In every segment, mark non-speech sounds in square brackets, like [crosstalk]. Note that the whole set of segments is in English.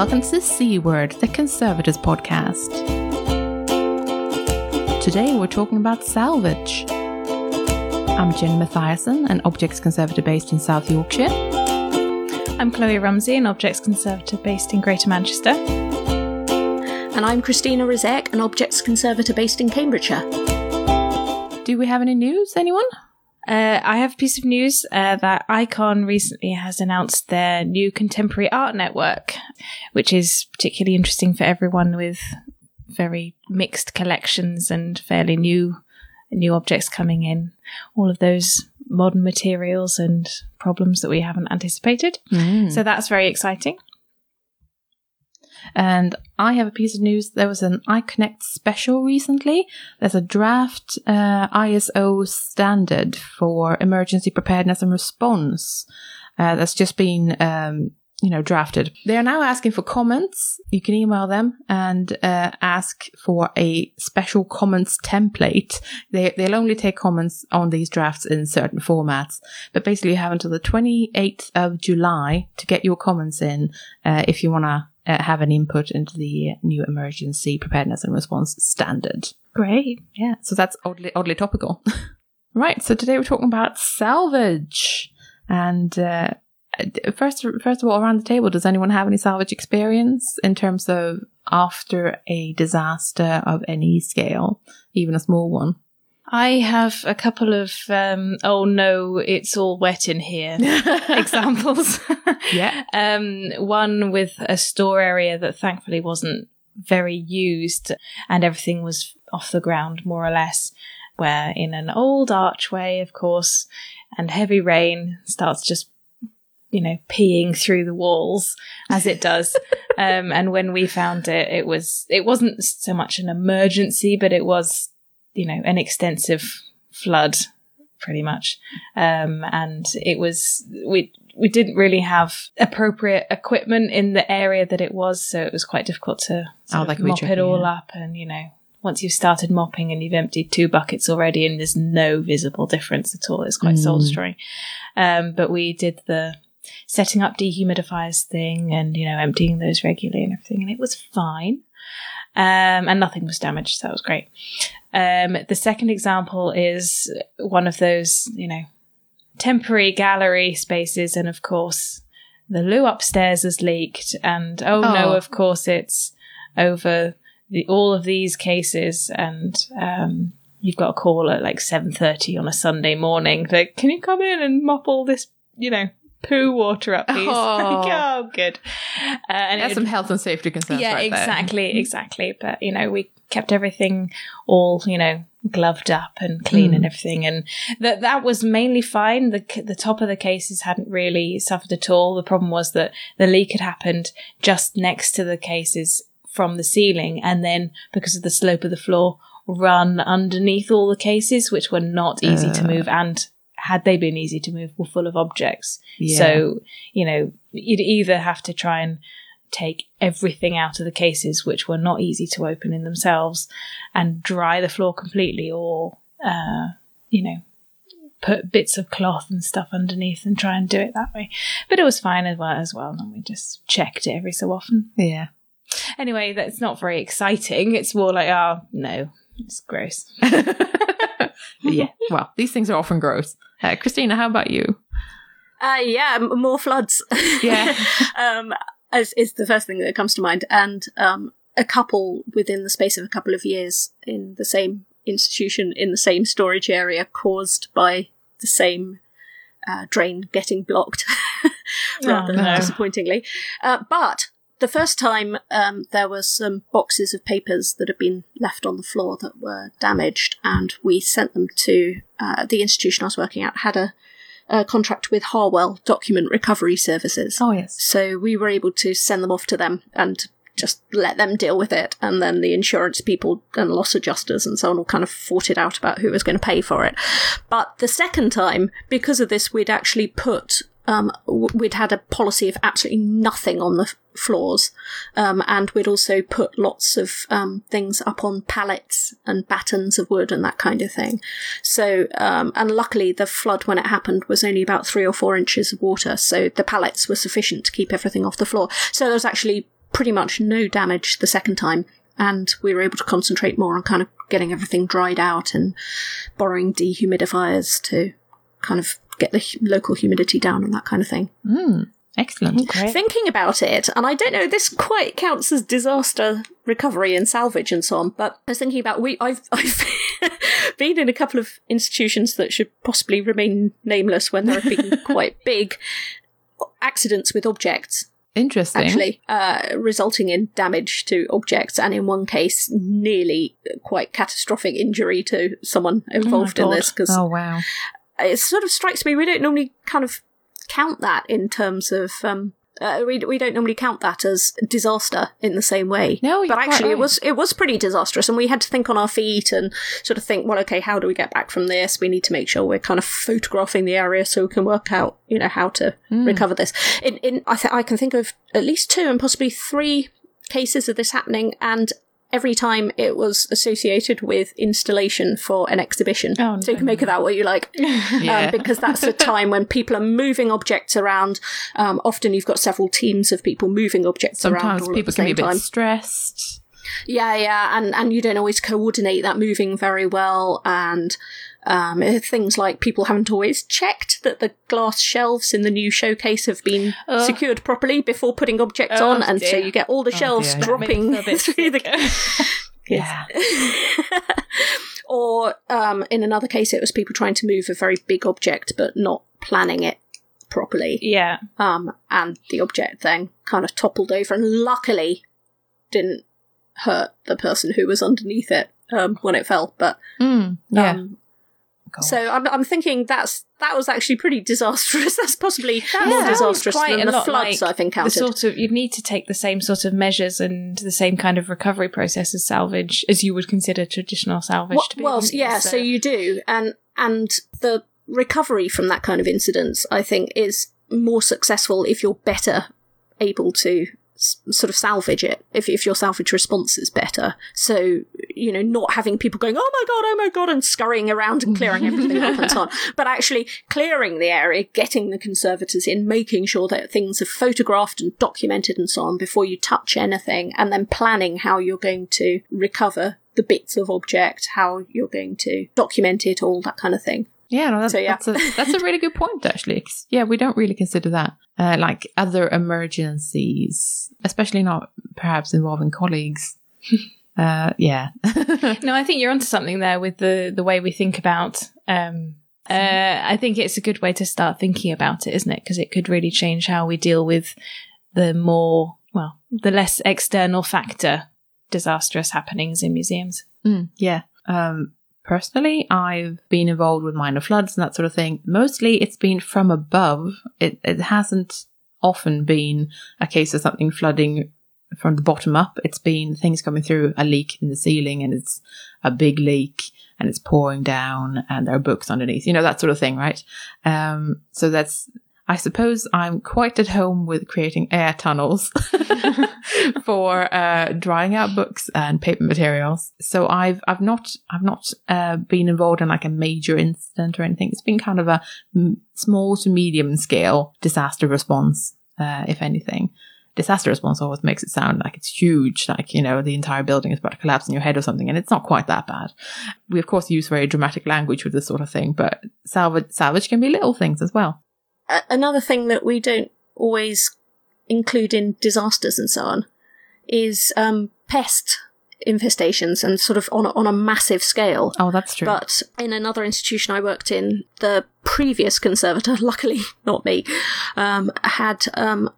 Welcome to the C Word, the Conservators podcast. Today we're talking about salvage. I'm Jen Mathiasen, an objects conservator based in South Yorkshire. I'm Kloe Rumsey, an objects conservator based in Greater Manchester. And I'm Christina Rozeik, an objects conservator based in Cambridgeshire. Do we have any news, anyone? Uh, I have a piece of news uh, that Icon recently has announced their new contemporary art network, which is particularly interesting for everyone with very mixed collections and fairly new new objects coming in. All of those modern materials and problems that we haven't anticipated. Mm. So that's very exciting. And I have a piece of news. There was an iConnect special recently. There's a draft uh, ISO standard for emergency preparedness and response uh, that's just been, um, you know, drafted. They are now asking for comments. You can email them and uh, ask for a special comments template. They, they'll only take comments on these drafts in certain formats. But basically, you have until the 28th of July to get your comments in uh, if you want to uh, have an input into the new emergency preparedness and response standard. Great. Yeah, so that's oddly oddly topical. [laughs] right. So today we're talking about salvage, and uh, first first of all, around the table, does anyone have any salvage experience in terms of after a disaster of any scale, even a small one? I have a couple of um, oh no, it's all wet in here [laughs] examples. [laughs] Yeah. Um, one with a store area that thankfully wasn't very used and everything was off the ground more or less. Where in an old archway, of course, and heavy rain starts just you know, peeing through the walls as it does. [laughs] um, and when we found it, it was, it wasn't so much an emergency, but it was, you know, an extensive flood pretty much. Um, and it was, we, we didn't really have appropriate equipment in the area that it was. So it was quite difficult to Oh, like mop it all yeah. up. And, you know, once you've started mopping and you've emptied two buckets already and there's no visible difference at all, it's quite soul destroying. Um, but we did the setting up dehumidifiers thing and, you know, emptying those regularly and everything. And it was fine. Um, and nothing was damaged. So that was great. Um, the second example is one of those, you know, temporary gallery spaces. And of course, the loo upstairs has leaked. And oh, no, Oh. of course it's over the, all of these cases. And, um, you've got a call at like 7.30 on a Sunday morning. Like, can you come in and mop all this, you know, poo water up, please? [laughs] Oh. Oh, good. Uh, and That's some health and safety concerns. yeah, right there. exactly, exactly. But you know, we kept everything all you know gloved up and clean Mm. and everything, and that that was mainly fine. The the top of the cases hadn't really suffered at all. The problem was that the leak had happened just next to the cases from the ceiling, and then because of the slope of the floor, run underneath all the cases, which were not easy to Uh. move and. Had they been easy to move, were full of objects. Yeah. So, you know, you'd either have to try and take everything out of the cases, which were not easy to open in themselves, and dry the floor completely, or, uh, you know, put bits of cloth and stuff underneath and try and do it that way. But it was fine as well, as well, and we just checked it every so often. Yeah. Anyway, that's not very exciting. It's more like, oh, no, it's gross. [laughs] [laughs] yeah. Well, these things are often gross. Uh, Christina, how about you? Uh, yeah, m- more floods. Yeah. [laughs] um, as is the first thing that comes to mind, and um, a couple within the space of a couple of years in the same institution in the same storage area caused by the same uh, drain getting blocked, rather Oh, no. disappointingly. Uh, but the first time um, there were some boxes of papers that had been left on the floor that were damaged, and we sent them to uh, the institution I was working at. Had a, a contract with Harwell Document Recovery Services. Oh, yes. So we were able to send them off to them and just let them deal with it. And then the insurance people and loss adjusters and so on all kind of fought it out about who was going to pay for it. But the second time, because of this, we'd actually put, um, we'd had a policy of absolutely nothing on the f- floors. Um, and we'd also put lots of, um, things up on pallets and battens of wood and that kind of thing. So, um, and luckily the flood when it happened was only about three or four inches of water. So the pallets were sufficient to keep everything off the floor. So there was actually pretty much no damage the second time. And we were able to concentrate more on kind of getting everything dried out and borrowing dehumidifiers to kind of get the local humidity down and that kind of thing. Mm, excellent. Great. Thinking about it, and I don't know, this quite counts as disaster recovery and salvage and so on. But I was thinking about we, I've, [laughs] I've been in a couple of institutions that should possibly remain nameless when there have been [laughs] quite big accidents with objects Interesting. actually, uh, resulting in damage to objects, and in one case, nearly quite catastrophic injury to someone involved in this. Because Oh wow. It sort of strikes me we don't normally kind of count that in terms of. Um, uh, we we don't normally count that as disaster in the same way. No, but actually, right. it was it was pretty disastrous, and we had to think on our feet and sort of think, well, okay, how do we get back from this? We need to make sure we're kind of photographing the area so we can work out, you know, how to Hmm. recover this. In in I th- I can think of at least two and possibly three cases of this happening, and every time it was associated with installation for an exhibition. Oh, so you can make of that what you like [laughs] Yeah. um, because that's a time when people are moving objects around. Um, often you've got several teams of people moving objects around. Sometimes all at people the can be a bit time. stressed. Yeah, yeah, and and you don't always coordinate that moving very well, and um, things like people haven't always checked that the glass shelves in the new showcase have been Ugh. secured properly before putting objects Oh, on, and so you get all the shelves dear. That dropping me a bit through the. [laughs] Yeah. [laughs] or um, in another case, it was people trying to move a very big object but not planning it properly yeah. um, and the object then kind of toppled over and luckily didn't hurt the person who was underneath it um, when it fell. But Mm, yeah. um, God. so I'm, I'm thinking that's that was actually pretty disastrous. [laughs] That's possibly That more disastrous than a the lot floods like I've The encountered. sort of you'd need to take the same sort of measures and the same kind of recovery process as salvage as you would consider traditional salvage Well, to be. well, yeah, so you do, and and the recovery from that kind of incidents, I think, is more successful if you're better able to sort of salvage it. If if your salvage response is better, so you know, not having people going, "Oh my god, oh my god," and scurrying around and clearing everything up and so on, [laughs] but actually clearing the area, getting the conservators in, making sure that things are photographed and documented and so on before you touch anything, and then planning how you're going to recover the bits of object, how you're going to document it, all that kind of thing. Yeah, no, that's, So, yeah. that's, a, that's a really good point, actually. yeah, we don't really consider that. Uh, like other emergencies, especially not perhaps involving colleagues. [laughs] uh, yeah. [laughs] No, I think you're onto something there with the the way we think about. Um, uh, I think it's a good way to start thinking about it, isn't it? Because it could really change how we deal with the more well, the less external factor disastrous happenings in museums. Mm, yeah. Um, personally, I've been involved with minor floods and that sort of thing. Mostly it's been from above. It, it hasn't often been a case of something flooding from the bottom up. It's been things coming through a leak in the ceiling and it's a big leak and it's pouring down and there are books underneath, you know, that sort of thing, right? Um, so that's, I suppose I'm quite at home with creating air tunnels [laughs] for uh, drying out books and paper materials. So I've I've not I've not uh, been involved in like a major incident or anything. It's been kind of a m- small to medium scale disaster response, uh, if anything. Disaster response always makes it sound like it's huge, like you know the entire building is about to collapse in your head or something, and it's not quite that bad. We of course use very dramatic language with this sort of thing, but salvage salvage can be little things as well. A- another thing that we don't always include in disasters and so on is um, pest infestations and sort of on a, on a massive scale. Oh, that's true. But in another institution I worked in, the previous conservator, [laughs] luckily not me, um, had um,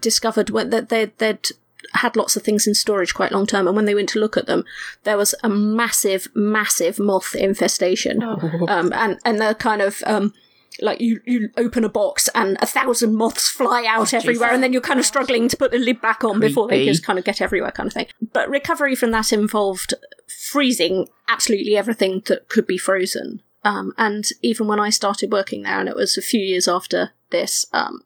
discovered when- that they'd, they'd had lots of things in storage quite long term, and when they went to look at them, there was a massive, massive moth infestation, um, and and they're kind of. Um, like you, you open a box and a thousand moths fly out everywhere, and then you're kind of struggling to put the lid back on before they just kind of get everywhere, kind of thing. But recovery from that involved freezing absolutely everything that could be frozen. Um, and even when I started working there, and it was a few years after this, um,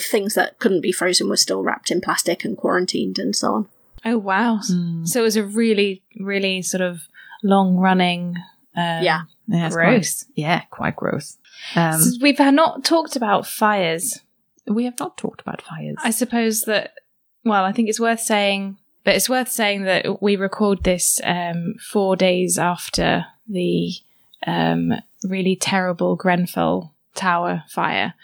things that couldn't be frozen were still wrapped in plastic and quarantined and so on. Oh wow! Mm. So it was a really, really sort of long running. Um, Yeah. Yeah, gross. Quite, yeah, quite gross. Um, So we've not talked about fires. we have not talked about fires. I suppose that well, I think it's worth saying, but it's worth saying that we record this um, four days after the um, really terrible Grenfell Tower fire.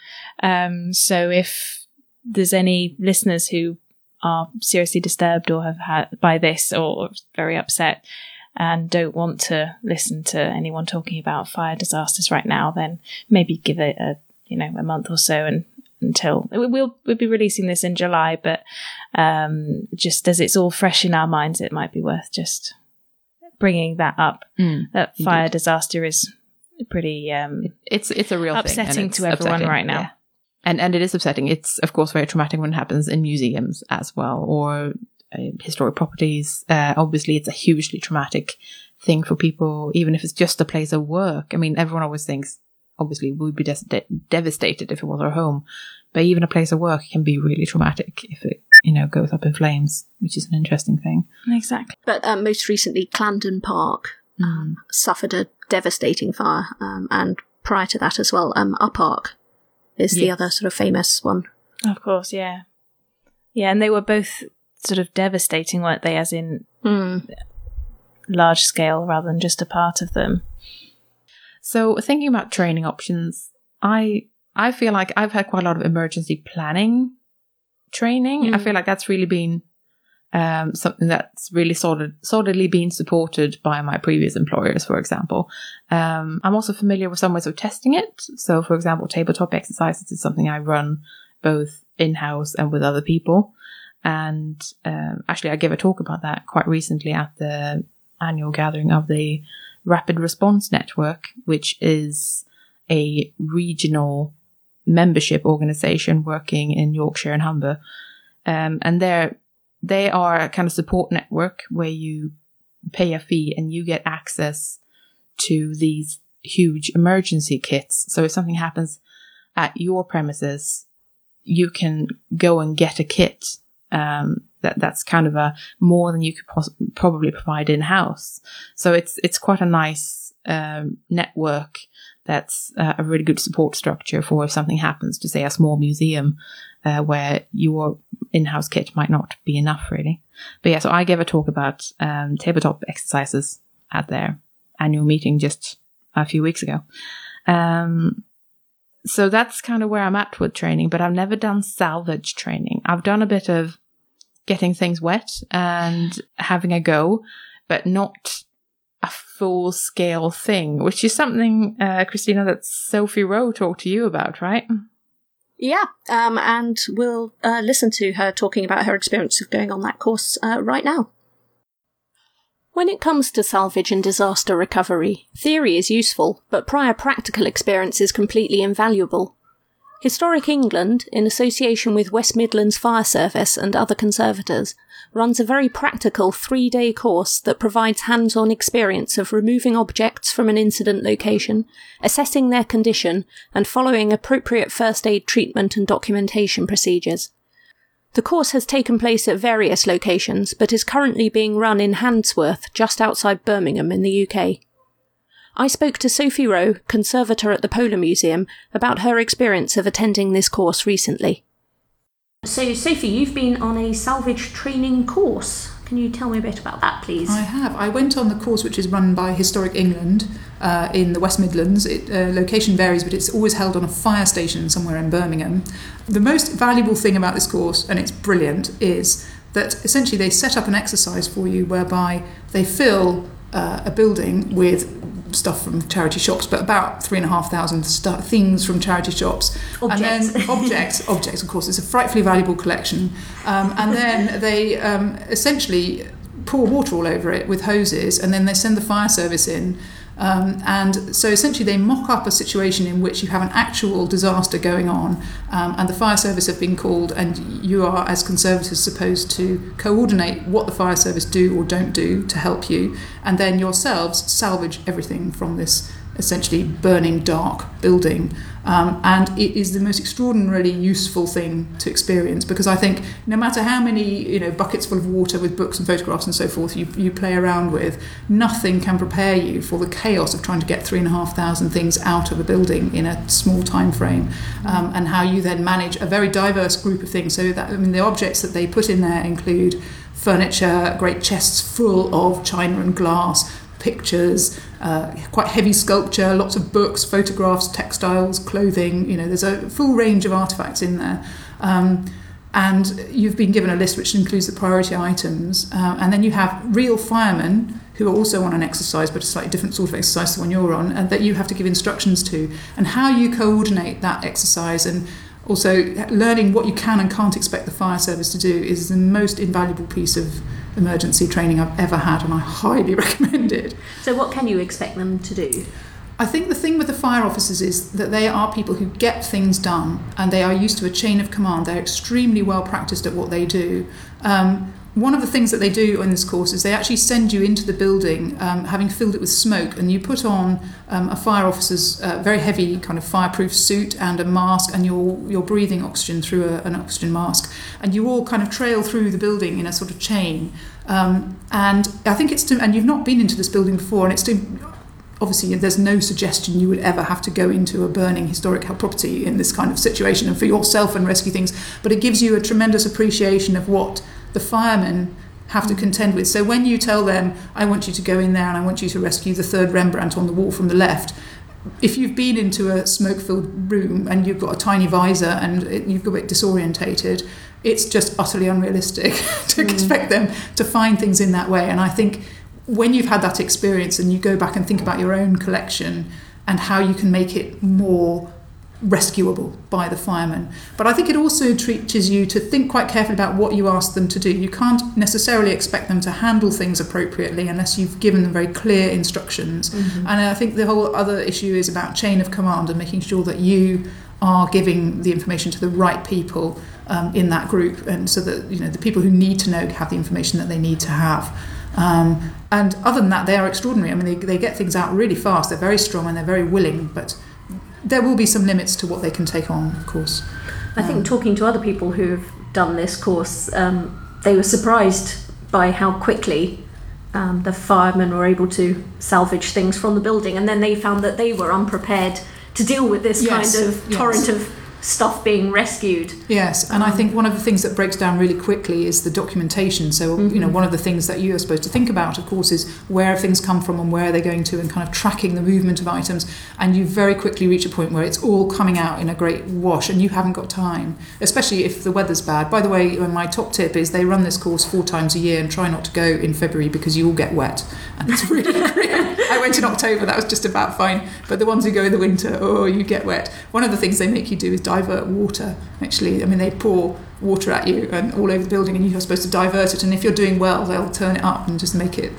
Um, so if there's any listeners who are seriously disturbed or have had by this or very upset and don't want to listen to anyone talking about fire disasters right now, then maybe give it a you know a month or so and until we'll we'll be releasing this in July, but um, just as it's all fresh in our minds, it might be worth just bringing that up. Mm, that fire disaster is pretty um, It's it's a real upsetting to everyone upsetting, right now. yeah. And and it is upsetting. It's of course very traumatic when it happens in museums as well or uh, historic properties. Uh, obviously, it's a hugely traumatic thing for people, even if it's just a place of work. I mean, everyone always thinks obviously we'd be des- de- devastated if it was our home, but even a place of work can be really traumatic if it you know goes up in flames, which is an interesting thing. Exactly. But um, most recently, Clandon Park um, suffered a devastating fire, um, and prior to that as well, um, Park is the other sort of famous one. Of course, yeah, yeah, and they were both sort of devastating, weren't they? As in Mm. large scale rather than just a part of them. So thinking about training options, I I feel like I've had quite a lot of emergency planning training. I Mm. feel like that's really been um, something that's really solid, solidly been supported by my previous employers, for example. Um, I'm also familiar with some ways of testing it. So, for example, tabletop exercises is something I run both in house and with other people. And um, actually, I gave a talk about that quite recently at the annual gathering of the Rapid Response Network, which is a regional membership organization working in Yorkshire and Humber. Um, and they're, they are a kind of support network where you pay a fee and you get access to these huge emergency kits. So if something happens at your premises, you can go and get a kit. Um, that that's kind of a more than you could probably provide in house. So it's it's quite a nice um, network. That's uh, a really good support structure for if something happens to say a small museum uh, where your in-house kit might not be enough really. But yeah, so I gave a talk about um, tabletop exercises at their annual meeting just a few weeks ago. Um, so that's kind of where I'm at with training, but I've never done salvage training. I've done a bit of getting things wet and having a go, but not a full scale thing, which is something, uh, Christina, that Sophie Rowe talked to you about, right? Yeah, um, and we'll uh, listen to her talking about her experience of going on that course uh, right now. When it comes to salvage and disaster recovery, theory is useful, but prior practical experience is completely invaluable. Historic England, in association with West Midlands Fire Service and other conservators, runs a very practical three day course that provides hands on experience of removing objects from an incident location, assessing their condition, and following appropriate first aid treatment and documentation procedures. The course has taken place at various locations, but is currently being run in Handsworth, just outside Birmingham in the UK. I spoke to Sophie Rowe, conservator at the Polar Museum, about her experience of attending this course recently. So, Sophie, you've been on a salvage training course. Can you tell me a bit about that, please? I have. I went on the course which is run by Historic England uh, in the West Midlands. It, uh, location varies, but it's always held on a fire station somewhere in Birmingham. The most valuable thing about this course, and it's brilliant, is that essentially they set up an exercise for you whereby they fill uh, a building with stuff from charity shops, but about three and a half thousand stu- things from charity shops, Objects. and then [laughs] objects, objects. Of course, it's a frightfully valuable collection, um, and then [laughs] they um, essentially pour water all over it with hoses, and then they send the fire service in. Um, and so essentially, they mock up a situation in which you have an actual disaster going on, um, and the fire service have been called, and you are, as conservators, supposed to coordinate what the fire service do or don't do to help you, and then yourselves salvage everything from this essentially burning dark building. Um, and it is the most extraordinarily useful thing to experience because I think no matter how many you know buckets full of water with books and photographs and so forth you, you play around with, nothing can prepare you for the chaos of trying to get three and a half thousand things out of a building in a small time frame, um, and how you then manage a very diverse group of things. So that I mean the objects that they put in there include furniture, great chests full of china and glass, pictures, uh, quite heavy sculpture, lots of books, photographs, textiles, clothing. You know, there's a full range of artifacts in there. Um, and you've been given a list which includes the priority items. Uh, and then you have real firemen who are also on an exercise, but a slightly different sort of exercise to the one you're on, and that you have to give instructions to. And how you coordinate that exercise and also learning what you can and can't expect the fire service to do is the most invaluable piece of emergency training I've ever had, and I highly [laughs] recommend it. So, what can you expect them to do? I think the thing with the fire officers is that they are people who get things done and they are used to a chain of command. They're extremely well practiced at what they do. Um, one of the things that they do in this course is they actually send you into the building, um, having filled it with smoke, and you put on um, a fire officer's uh, very heavy kind of fireproof suit and a mask, and you're you're breathing oxygen through a, an oxygen mask, and you all kind of trail through the building in a sort of chain. Um, and I think it's to, and you've not been into this building before, and it's to obviously there's no suggestion you would ever have to go into a burning historic property in this kind of situation and for yourself and rescue things but it gives you a tremendous appreciation of what the firemen have to contend with. So when you tell them, I want you to go in there and I want you to rescue the third Rembrandt on the wall from the left, if you've been into a smoke filled room and you've got a tiny visor and it, you've got a bit disorientated, it's just utterly unrealistic [laughs] to mm. expect them to find things in that way. And I think when you've had that experience and you go back and think about your own collection and how you can make it more rescuable by the firemen. But I think it also teaches you to think quite carefully about what you ask them to do. You can't necessarily expect them to handle things appropriately unless you've given them very clear instructions. Mm-hmm. And I think the whole other issue is about chain of command and making sure that you are giving the information to the right people um, in that group, and so that you know the people who need to know have the information that they need to have. Um, and other than that, they are extraordinary. I mean, they, they get things out really fast. They're very strong and they're very willing, but there will be some limits to what they can take on, of course. I think um, talking to other people who have done this course, um, they were surprised by how quickly um, the firemen were able to salvage things from the building, and then they found that they were unprepared to deal with this yes, kind of yes. torrent of stuff being rescued. Yes, and um, I think one of the things that breaks down really quickly is the documentation. So, mm-hmm. you know, one of the things that you are supposed to think about, of course, is where things come from and where they're going to, and kind of tracking the movement of items. And you very quickly reach a point where it's all coming out in a great wash, and you haven't got time, especially if the weather's bad. By the way, my top tip is they run this course four times a year and try not to go in February because you will get wet, and it's really [laughs] grim. I went in October, that was just about fine. But the ones who go in the winter, oh, you get wet. One of the things they make you do is divert water, actually. I mean, they pour water at you and all over the building, and you're supposed to divert it. And if you're doing well, they'll turn it up and just make it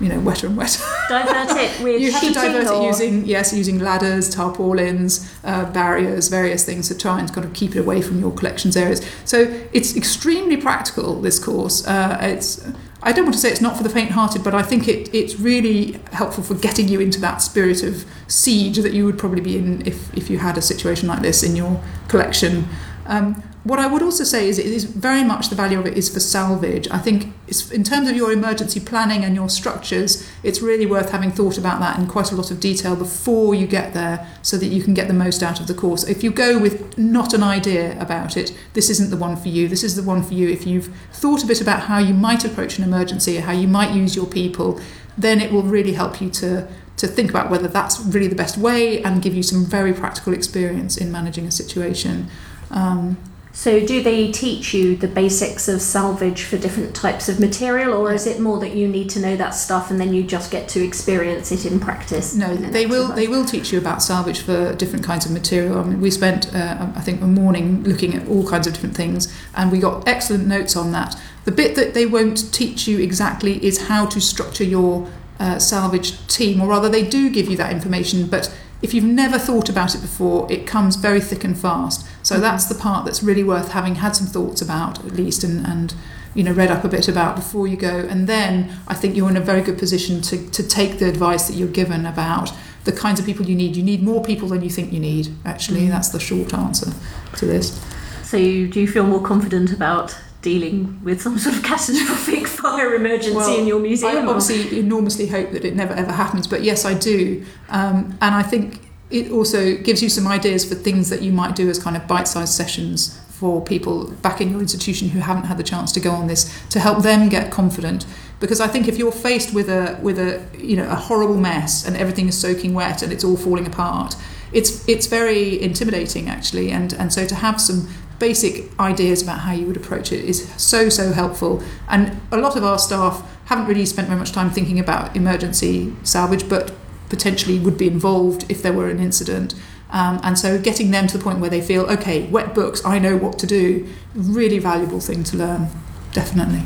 you know, wetter and wetter. [laughs] Divert it with You have to divert or? it using, yes, using ladders, tarpaulins, uh, barriers, various things to try and kind of keep it away from your collections areas. So it's extremely practical, this course. Uh, it's I don't want to say it's not for the faint-hearted, but I think it, it's really helpful for getting you into that spirit of siege that you would probably be in if, if you had a situation like this in your collection. Um, what I would also say is it is very much the value of it is for salvage. I think in terms of your emergency planning and your structures, it's really worth having thought about that in quite a lot of detail before you get there so that you can get the most out of the course. If you go with not an idea about it, this isn't the one for you. This is the one for you if you've thought a bit about how you might approach an emergency, or how you might use your people, then it will really help you to to think about whether that's really the best way and give you some very practical experience in managing a situation. Um, so, do they teach you the basics of salvage for different types of material, or is it more that you need to know that stuff and then you just get to experience it in practice? No, they will. They will teach you about salvage for different kinds of material. I mean, we spent, uh, I think, a morning looking at all kinds of different things, and we got excellent notes on that. The bit that they won't teach you exactly is how to structure your uh, salvage team, or rather, they do give you that information, but if you've never thought about it before, it comes very thick and fast. So mm-hmm. that's the part that's really worth having had some thoughts about at least and, and you know read up a bit about before you go. And then I think you're in a very good position to, to take the advice that you're given about the kinds of people you need. You need more people than you think you need. Actually, that's the short answer to this. So, you, do you feel more confident about dealing with some sort of [laughs] catastrophic fire emergency in your museum? I obviously enormously hope that it never ever happens, but yes, I do. Um, and I think it also gives you some ideas for things that you might do as kind of bite sized sessions for people back in your institution who haven't had the chance to go on this to help them get confident. Because I think if you're faced with a with a you know a horrible mess and everything is soaking wet and it's all falling apart, it's it's very intimidating actually. And and so to have some basic ideas about how you would approach it is so so helpful. And a lot of our staff haven't really spent very much time thinking about emergency salvage but potentially would be involved if there were an incident. Um, and so getting them to the point where they feel okay wet books i know what to do really valuable thing to learn definitely.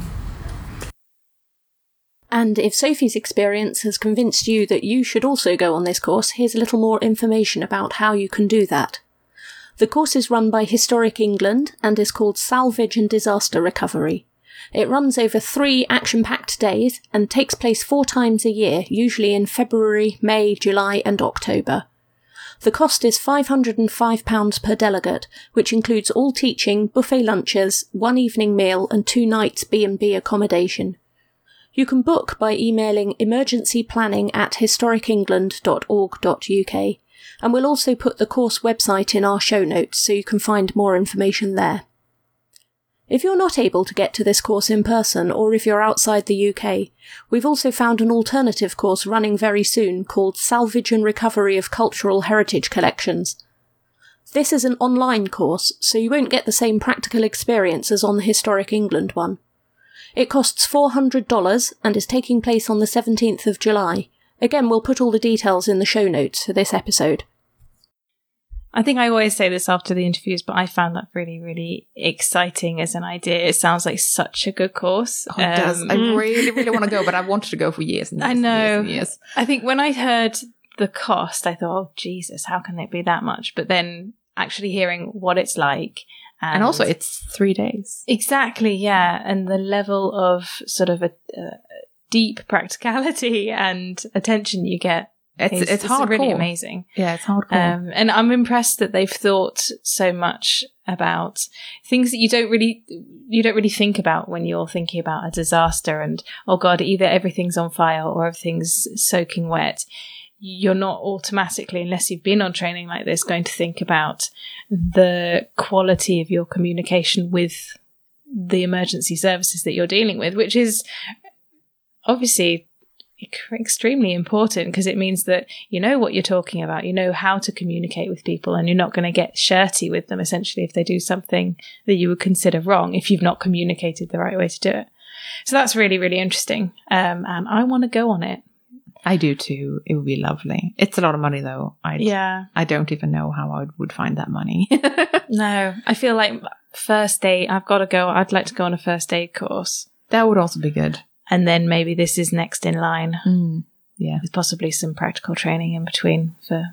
And if Sophie's experience has convinced you that you should also go on this course, here's a little more information about how you can do that. The course is run by Historic England and is called Salvage and Disaster Recovery. It runs over three action packed days and takes place four times a year, usually in February, May, July, and October. The cost is £505 per delegate, which includes all teaching, buffet lunches, one evening meal, and two nights B&B accommodation. You can book by emailing emergencyplanning at historicengland.org.uk, and we'll also put the course website in our show notes so you can find more information there. If you're not able to get to this course in person, or if you're outside the UK, we've also found an alternative course running very soon called Salvage and Recovery of Cultural Heritage Collections. This is an online course, so you won't get the same practical experience as on the Historic England one. It costs $400 and is taking place on the 17th of July. Again, we'll put all the details in the show notes for this episode. I think I always say this after the interviews, but I found that really, really exciting as an idea. It sounds like such a good course. Oh, it does. Um, I really, really want to go, but I [laughs] wanted to go for years and years I and know. years and years. I think when I heard the cost, I thought, oh, Jesus, how can it be that much? But then actually hearing what it's like. And, And also, it's three days. exactly, yeah. And the level of sort of a, uh, deep practicality [laughs] and attention you get. It's is, it's is hardcore. really amazing. Yeah, it's hardcore. Um, and I'm impressed that they've thought so much about things that you don't really you don't really think about when you're thinking about a disaster and oh god either everything's on fire or everything's soaking wet you're not automatically unless you've been on training like this going to think about the quality of your communication with the emergency services that you're dealing with which is obviously extremely important because it means that you know what you're talking about, you know how to communicate with people, and you're not going to get shirty with them essentially if they do something that you would consider wrong if you've not communicated the right way to do it. So that's really, really interesting. Um, and I want to go on it. I do too. It would be lovely. It's a lot of money though. I Yeah. I don't even know how I would find that money. [laughs] No, I feel like first aid, I've got to go. I'd like to go on a first aid course. that would also be good. And then maybe this is next in line Mm. Yeah. with possibly some practical training in between for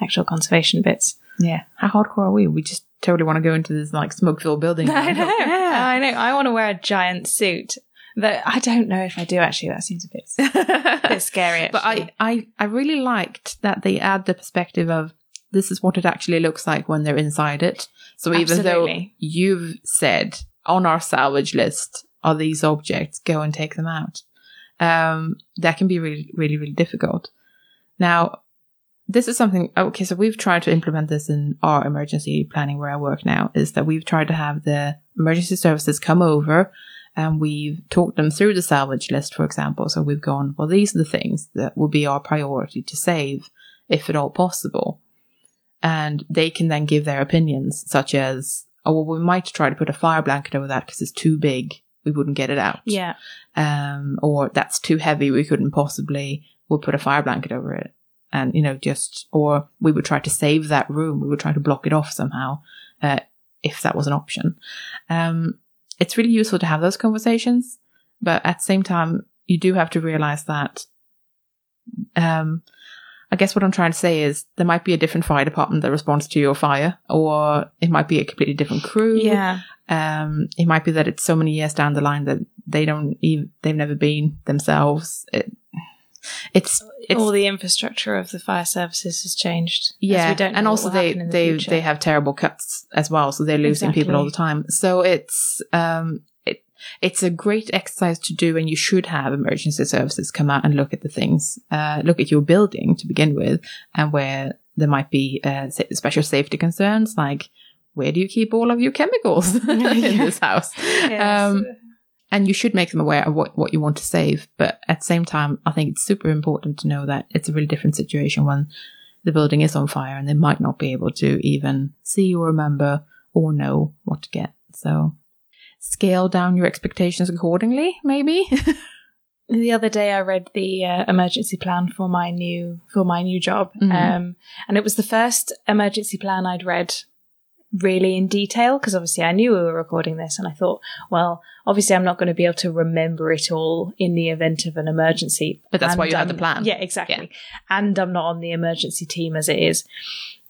actual conservation bits. Yeah. How hardcore are we? We just totally want to go into this like smoke filled building. [laughs] I know. [laughs] Yeah. I know. I want to wear a giant suit. That I don't know if I do actually. That seems a bit, a [laughs] bit scary. But. I, I, I really liked that they add the perspective of this is what it actually looks like when they're inside it. So even though you've said on our salvage list are these objects, go and take them out. Um, that can be really, really, really difficult. Now, this is something, okay, so we've tried to implement this in our emergency planning where I work now, is that we've tried to have the emergency services come over and we've talked them through the salvage list, for example. So we've gone, well, these are the things that will be our priority to save, if at all possible. And they can then give their opinions, such as, oh, well, we might try to put a fire blanket over that because it's too big. We wouldn't get it out. yeah, Um, or that's too heavy. We couldn't possibly, we'll put a fire blanket over it. And, you know, just, or we would try to save that room. We would try to block it off somehow, uh, if that was an option. Um, it's really useful to have those conversations, but at the same time, you do have to realize that, um, I guess what I'm trying to say is there might be a different fire department that responds to your fire, or it might be a completely different crew. yeah, Um, it might be that it's so many years down the line that they don't even, they've never been themselves. It, it's, it's All the infrastructure of the fire services has changed. yeah, we don't and also will they the they they have terrible cuts as well, so they're losing people all the time. So it's um it it's a great exercise to do, and you should have emergency services come out and look at the things, uh, look at your building to begin with, and where there might be uh, special safety concerns, like where do you keep all of your chemicals [laughs] in [laughs] this house? Yes. Um, and you should make them aware of what, what you want to save. But at the same time, I think it's super important to know that it's a really different situation when the building is on fire and they might not be able to even see or remember or know what to get. So scale down your expectations accordingly, maybe. [laughs] the other day I read the uh, emergency plan for my new for my new job, Mhm. um, and it was the first emergency plan I'd read really in detail because obviously I knew we were recording this, and I thought, well, obviously I'm not going to be able to remember it all in the event of an emergency. But that's why And you have the I'm- plan. Yeah, exactly. And I'm not on the emergency team as it is.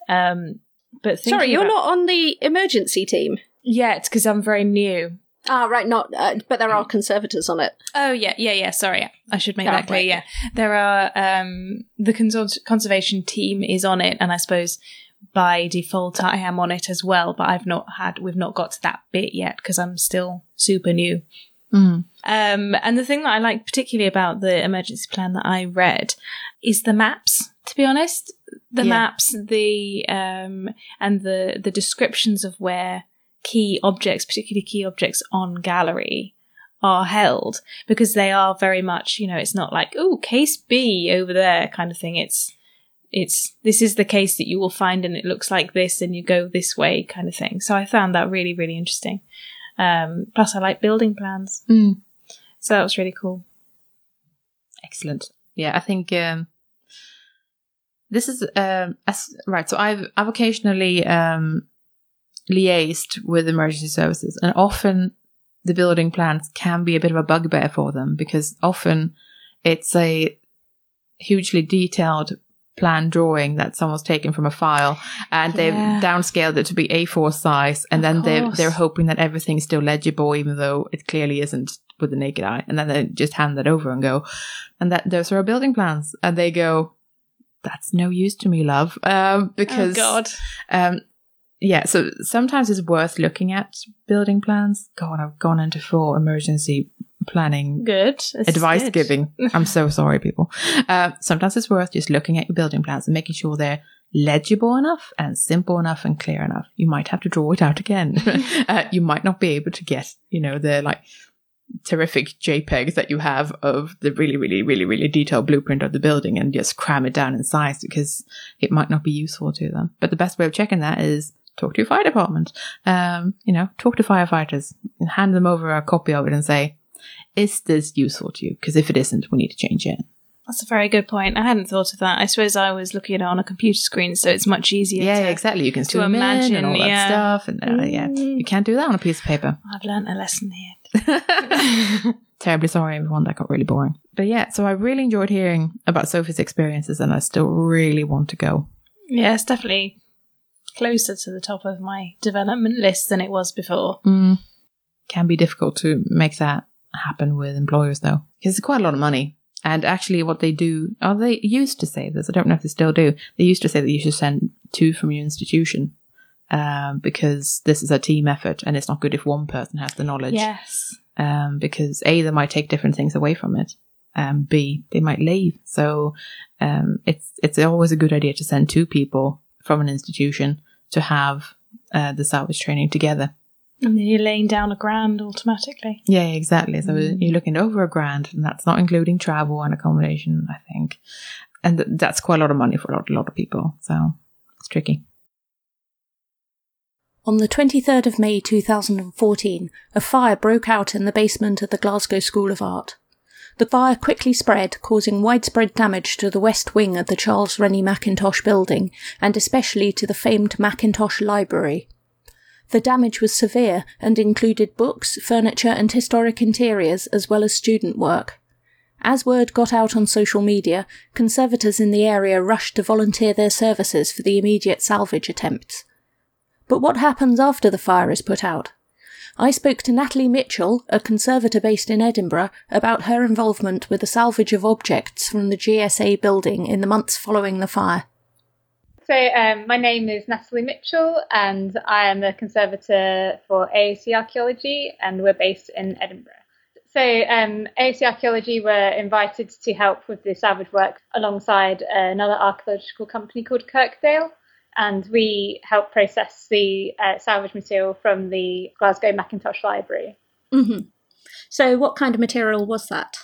Um, but Sorry, you're about- not on the emergency team. Yeah, it's because I'm very new. Ah, right, not. Uh, but there are conservators on it. Oh yeah, yeah, yeah. Sorry, I should make that clear. right. Yeah, there are um, the cons- conservation team is on it, and I suppose by default I am on it as well. But I've not had we've not got to that bit yet because I'm still super new. Mm. Um, and the thing that I like particularly about the emergency plan that I read is the maps. To be honest, the Yeah. maps, the um, and the the descriptions of where key objects, particularly key objects on gallery, are held because they are very much, you know, it's not like oh case B over there kind of thing. It's it's this is the case that you will find and it looks like this and you go this way kind of thing. So I found that really really interesting. Um, plus, I like building plans. Mm. So that was really cool. Excellent. Yeah, I think um, this is um, as, right. So I've I've occasionally um, liaised with emergency services, and often the building plans can be a bit of a bugbear for them because often it's a hugely detailed plan drawing that someone's taken from a file and Yeah. they've downscaled it to be A4 size and Of then they're they're hoping that everything's still legible even though it clearly isn't with the naked eye and then they just hand that over and go and that those are our building plans and they go that's no use to me love um because oh God, um, yeah, so sometimes it's worth looking at building plans. God, I've gone into full emergency planning good advice good. giving. [laughs] I'm so sorry, people. Uh, sometimes it's worth just looking at your building plans and making sure they're legible enough and simple enough and clear enough. You might have to draw it out again. [laughs] uh, you might not be able to get, you know, the like terrific JPEGs that you have of the really, really, really, really detailed blueprint of the building and just cram it down in size because it might not be useful to them. But the best way of checking that is talk to your fire department. Um, you know, talk to firefighters and hand them over a copy of it and say, is this useful to you? Because if it isn't, we need to change it. That's a very good point. I hadn't thought of that. I suppose I was looking at it on a computer screen, so it's much easier. Yeah, to, exactly. You can in imagine, and all that yeah. stuff. And uh, yeah, you can't do that on a piece of paper. [laughs] I've learned a lesson here. [laughs] Terribly sorry, everyone. That got really boring. But yeah, so I really enjoyed hearing about Sophie's experiences, and I still really want to go. Yeah, it's definitely closer to the top of my development list than it was before. Mm. Can be difficult to make that happen with employers, though, because it's quite a lot of money. And actually, what they do, oh, they used to say this. I don't know if they still do. They used to say that you should send two from your institution um, because this is a team effort, and it's not good if one person has the knowledge. Yes. um, because A, they might take different things away from it. Um, B, they might leave. So um, it's it's always a good idea to send two people from an institution to have uh, the salvage training together. And then you're laying down a grand automatically. Yeah, exactly. So mm. you're looking over a grand, and that's not including travel and accommodation, I think. And th- that's quite a lot of money for a lot, a lot of people. So it's tricky. On the 23rd of May 2014, a fire broke out in the basement of the Glasgow School of Art. The fire quickly spread, causing widespread damage to the west wing of the Charles Rennie Mackintosh building, and especially to the famed Mackintosh Library. The damage was severe and included books, furniture, and historic interiors, as well as student work. As word got out on social media, conservators in the area rushed to volunteer their services for the immediate salvage attempts. But what happens after the fire is put out? I spoke to Natalie Mitchell, a conservator based in Edinburgh, about her involvement with the salvage of objects from the GSA building in the months following the fire. So, um, my name is Natalie Mitchell, and I am a conservator for AOC Archaeology, and we're based in Edinburgh. So, um, AOC Archaeology were invited to help with the salvage work alongside another archaeological company called Kirkdale, and we help process the uh, salvage material from the Glasgow Mackintosh Library. Mm-hmm. So, what kind of material was that?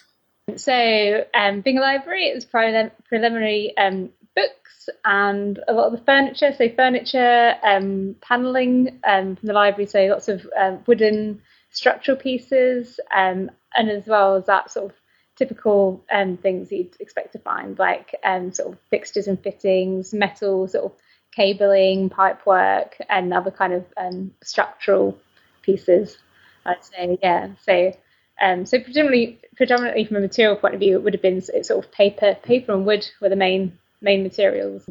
So, um, being a library, it was prelim- preliminary um, books and a lot of the furniture. So, furniture, um, paneling um, from the library, so lots of um, wooden structural pieces, um, and as well as that sort of typical um, things you'd expect to find, like um, sort of fixtures and fittings, metal sort of cabling, pipe work, and other kind of structural pieces. I'd say, yeah. So, um, so predominantly, predominantly from a material point of view, it would have been sort of paper, paper and wood were the main main materials.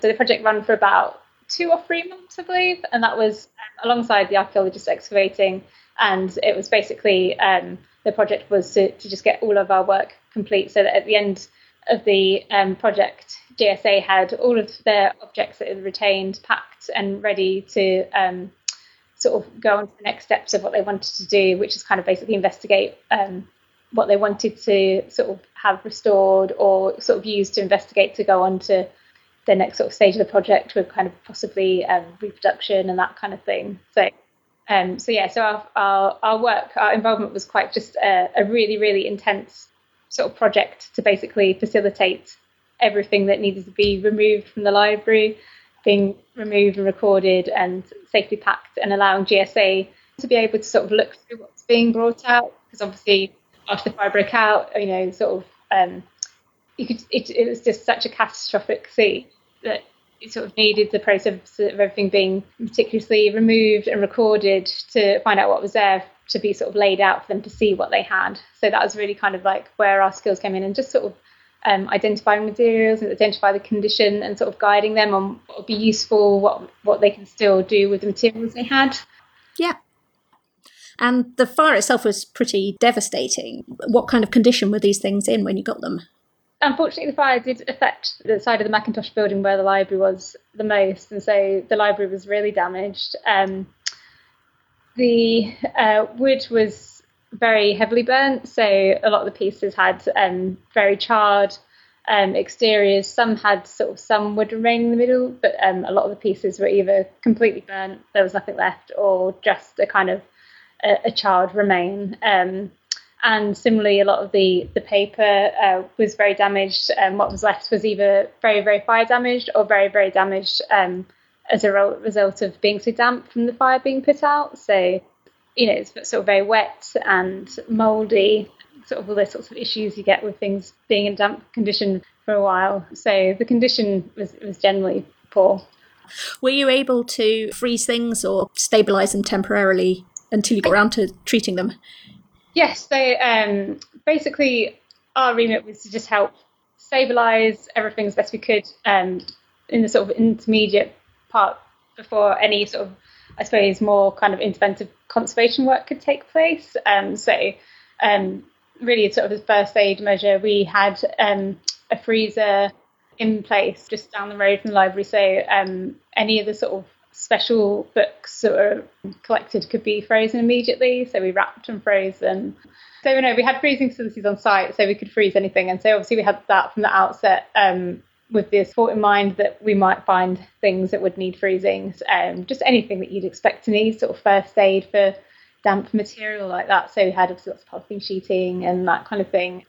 So the project ran for about two or three months, I believe, and that was alongside the archaeologists excavating, and it was basically um, the project was to, to just get all of our work complete, so that at the end of the um, project, GSA had all of their objects that had retained packed and ready to um, sort of go on to the next steps of what they wanted to do, which is kind of basically investigate um, what they wanted to sort of have restored or sort of use to investigate to go on to the next sort of stage of the project with kind of possibly um, reproduction and that kind of thing. So, um, so yeah, so our, our, our work, our involvement was quite just a, a really, really intense sort of project to basically facilitate everything that needed to be removed from the library being removed and recorded and safely packed and allowing GSA to be able to sort of look through what's being brought out because obviously after the fire broke out, you know, sort of um, you could it, it was just such a catastrophic scene that it sort of needed the process of everything being meticulously removed and recorded to find out what was there to be sort of laid out for them to see what they had. So that was really kind of like where our skills came in and just sort of um, identifying materials and identify the condition and sort of guiding them on what would be useful, what what they can still do with the materials they had. Yeah. And the fire itself was pretty devastating. What kind of condition were these things in when you got them? Unfortunately, the fire did affect the side of the Mackintosh building where the library was the most, and so the library was really damaged. Um, the uh, wood was very heavily burnt, so a lot of the pieces had um, very charred um, exteriors. Some had sort of some wood remain in the middle, but um, a lot of the pieces were either completely burnt, there was nothing left, or just a kind of a, a charred remain. Um, and similarly, a lot of the the paper uh, was very damaged, and what was left was either very very fire damaged or very very damaged um, as a result of being so damp from the fire being put out. So, you know, it's sort of very wet and mouldy, sort of all those sorts of issues you get with things being in damp condition for a while. So the condition was, was generally poor. Were you able to freeze things or stabilize them temporarily until you got around to treating them? Yes. So um, basically, our remit was to just help stabilize everything as best we could um, in the sort of intermediate part before any sort of, I suppose, more kind of interventive conservation work could take place. Um, so, um, really, sort of as first aid measure, we had um, a freezer in place just down the road from the library. So, um, any of the sort of special books that were collected could be frozen immediately. So, we wrapped and froze them. So, you know, we had freezing facilities on site, so we could freeze anything. And so, obviously, we had that from the outset. Um, with this thought in mind that we might find things that would need freezing, um, just anything that you'd expect to need, sort of first aid for damp material like that. So we had lots of polythene sheeting and that kind of thing.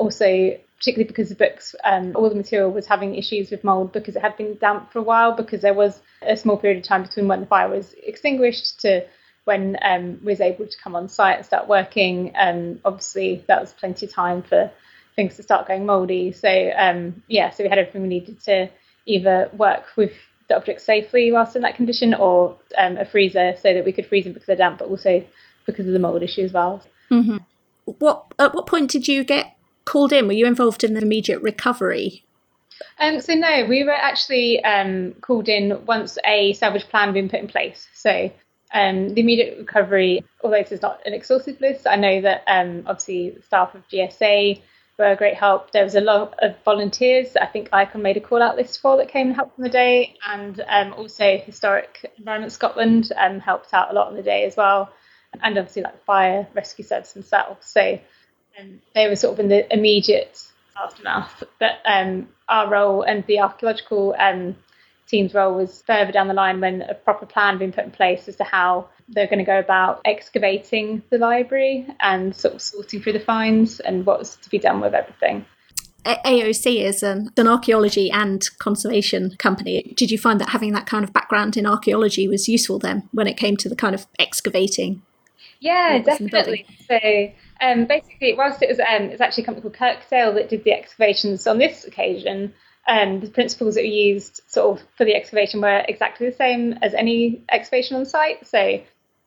Also, particularly because the books, um, all the material was having issues with mold because it had been damp for a while, because there was a small period of time between when the fire was extinguished to when um, we was able to come on site and start working. Um, obviously, that was plenty of time for things to start going mouldy. So um, yeah, so we had everything we needed to either work with the objects safely whilst in that condition, or um, a freezer so that we could freeze them because they're damp, but also because of the mold issue as well. Mm-hmm. What at what point did you get called in? Were you involved in the immediate recovery? Um, so no, we were actually um, called in once a salvage plan had been put in place. So Um, the immediate recovery, although this is not an exhaustive list, I know that um, obviously staff of GSA were a great help. There was a lot of volunteers I think ICON made a call out list for that came and helped on the day, and um, also Historic Environment Scotland um, helped out a lot on the day as well, and obviously like fire rescue service themselves. So um, they were sort of in the immediate aftermath. But um, our role and the archaeological um, team's role was further down the line when a proper plan had been put in place as to how they're going to go about excavating the library and sort of sorting through the finds and what was to be done with everything. AOC is an, an archaeology and conservation company. Did you find that having that kind of background in archaeology was useful then when it came to the kind of excavating? Yeah, definitely. So um, basically, whilst it was um, it's actually a company called Kirkdale that did the excavations on this occasion, um, the principles that were used sort of for the excavation were exactly the same as any excavation on site. So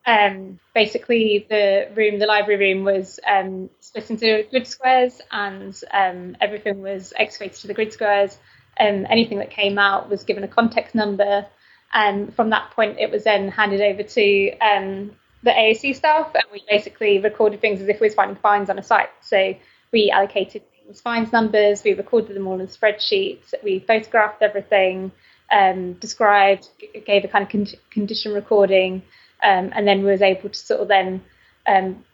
um, basically, the room, the library room, was um, split into grid squares, and um, everything was excavated to the grid squares. And anything that came out was given a context number, and from that point, it was then handed over to um, the AOC stuff, and we basically recorded things as if we were finding finds on a site. So we allocated things, finds numbers, we recorded them all in spreadsheets, we photographed everything, um, described, gave a kind of con- condition recording um, and then was able to sort of then um,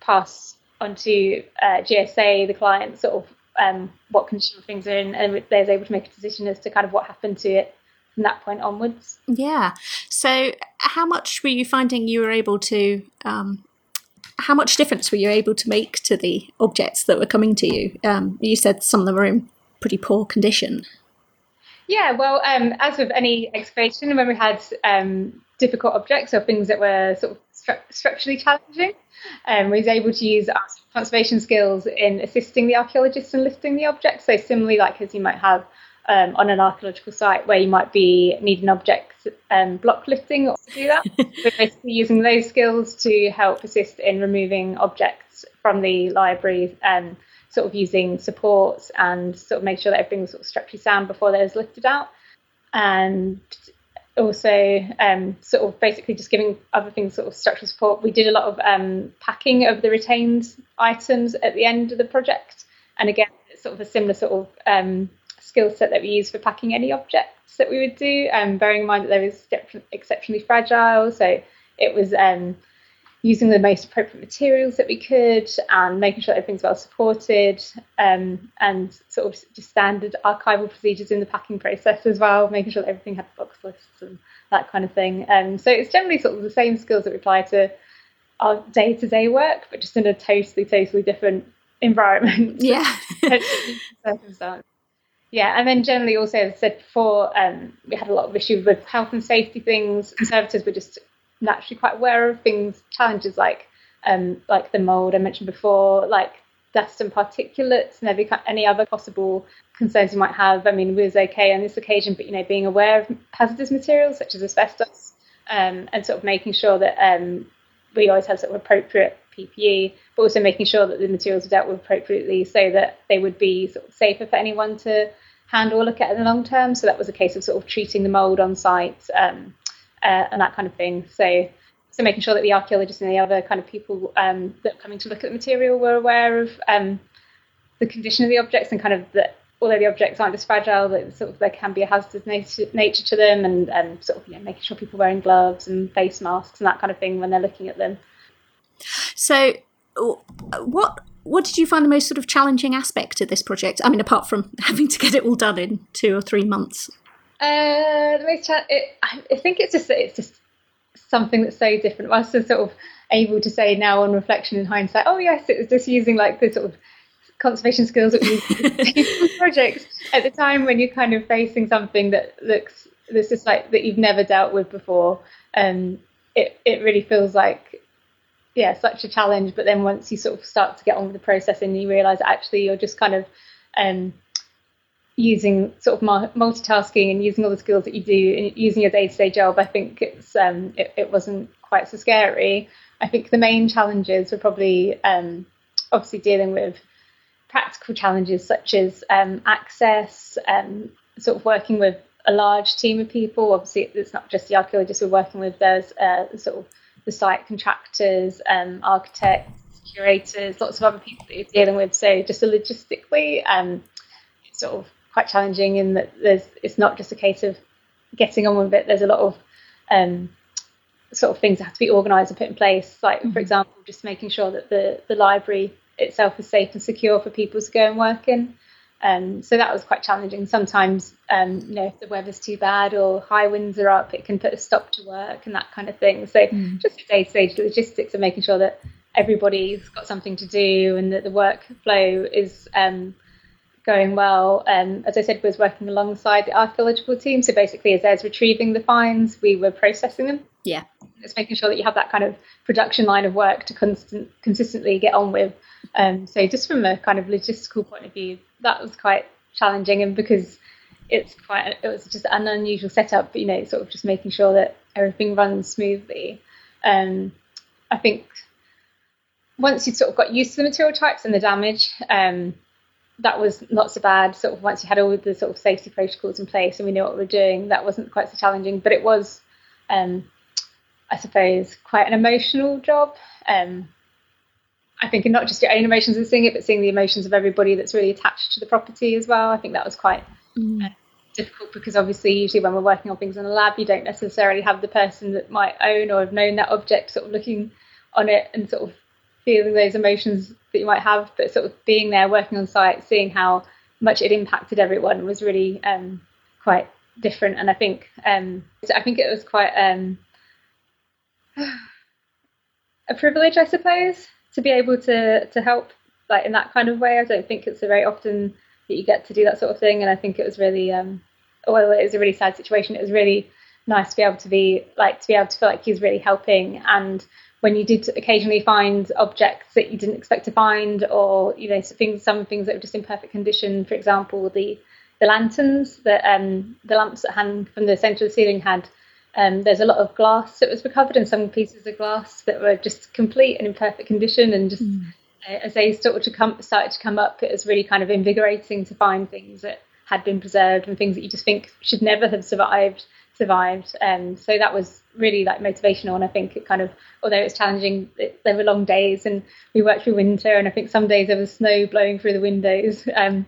pass on to uh, GSA, the client, sort of um, what condition things are in, and they was able to make a decision as to kind of what happened to it from that point onwards. Yeah. So, how much were you finding you were able to? Um, how much difference were you able to make to the objects that were coming to you? Um, you said some of them were in pretty poor condition. Yeah, well, um, as with any excavation, when we had um, difficult objects or things that were sort of stru- structurally challenging. Um, we was able to use our conservation skills in assisting the archaeologists in lifting the objects. So similarly, like as you might have um, on an archaeological site where you might be needing objects um, block lifting to do that. [laughs] We're basically using those skills to help assist in removing objects from the library and sort of using supports and sort of make sure that everything was sort of structurally sound before those lifted out. And also um, sort of basically just giving other things sort of structural support. We did a lot of um, packing of the retained items at the end of the project, and again, it's sort of a similar sort of um, skill set that we use for packing any objects that we would do. Um, bearing in mind that they was exceptionally fragile, so it was um, using the most appropriate materials that we could and making sure everything's well supported um, and sort of just standard archival procedures in the packing process as well, making sure that everything had box lists and that kind of thing. Um, so it's generally sort of the same skills that we apply to our day to day work, but just in a totally, totally different environment. Yeah. [laughs] [laughs] circumstance. Yeah, and then generally also, as I said before, um, we had a lot of issues with health and safety things. Conservators were just naturally quite aware of things, challenges like um, like the mold I mentioned before, like dust and particulates, and every, any other possible concerns you might have. I mean, we was okay on this occasion, but you know, being aware of hazardous materials such as asbestos, um, and sort of making sure that um, we always have sort of appropriate PPE, but also making sure that the materials are dealt with appropriately so that they would be sort of safer for anyone to handle or look at in the long term. So that was a case of sort of treating the mold on site. Um, uh, and that kind of thing. So, so making sure that the archaeologists and the other kind of people um, that are coming to look at the material were aware of um, the condition of the objects and kind of that although the objects aren't as fragile, that sort of there can be a hazardous nature, nature to them, and um, sort of you know, making sure people are wearing gloves and face masks and that kind of thing when they're looking at them. So, what what did you find the most sort of challenging aspect of this project? I mean, apart from [laughs] having to get it all done in two or three months. Uh, the most cha- it, I think it's just it's just something that's so different. I was sort of able to say now on reflection in hindsight, oh yes, it was just using like the sort of conservation skills that we use in the [laughs] projects at the time when you're kind of facing something that looks that's just like that you've never dealt with before. Um, it it really feels like yeah, such a challenge. But then once you sort of start to get on with the process and you realise actually you're just kind of um, using sort of multitasking and using all the skills that you do and using your day-to-day job, I think it's um, it, it, wasn't quite so scary. I think the main challenges were probably um, obviously dealing with practical challenges such as um, access, um, sort of working with a large team of people. Obviously, it's not just the archaeologists we're working with. There's uh, sort of the site contractors, um, architects, curators, lots of other people that you're dealing with. So just a logistically, um, it's sort of quite challenging in that there's it's not just a case of getting on with it. There's a lot of um, sort of things that have to be organised and put in place. Like mm-hmm. for example, just making sure that the the library itself is safe and secure for people to go and work in. Um, so that was quite challenging. Sometimes, um, you know, if the weather's too bad or high winds are up, it can put a stop to work and that kind of thing. So mm. just day to day logistics of making sure that everybody's got something to do and that the workflow is um, going well. Um, as I said, we was working alongside the archaeological team. So basically, as there's retrieving the finds, we were processing them. Yeah, it's making sure that you have that kind of production line of work to constant consistently get on with. Um, so just from a kind of logistical point of view, that was quite challenging, and because it's quite it was just an unusual setup, you know, sort of just making sure that everything runs smoothly. Um, I think once you'd sort of got used to the material types and the damage, um, that was not so bad. Sort of once you had all the sort of safety protocols in place and we knew what we were doing, that wasn't quite so challenging. But it was, um, I suppose, quite an emotional job. Um, I think and not just your own emotions of seeing it, but seeing the emotions of everybody that's really attached to the property as well. I think that was quite mm. uh, difficult because obviously, usually when we're working on things in a lab, you don't necessarily have the person that might own or have known that object sort of looking on it and sort of feeling those emotions that you might have, but sort of being there, working on site, seeing how much it impacted everyone was really um, quite different. And I think um, I think it was quite um, [sighs] a privilege, I suppose, to be able to to help like in that kind of way. I don't think it's very often that you get to do that sort of thing, and I think it was really um, well, it was a really sad situation. It was really nice to be able to be like to be able to feel like he's really helping and when you did occasionally find objects that you didn't expect to find, or you know, things, some things that were just in perfect condition. For example, the the lanterns that um, the lamps that hang from the centre of the ceiling had. Um, there's a lot of glass that was recovered, and some pieces of glass that were just complete and in perfect condition. And just mm. uh, as they started to come started to come up, it was really kind of invigorating to find things that had been preserved and things that you just think should never have survived survived. Um, so that was really like motivational, and I think it kind of, although it's challenging, it, there were long days, and we worked through winter, and I think some days there was snow blowing through the windows. [laughs] Um,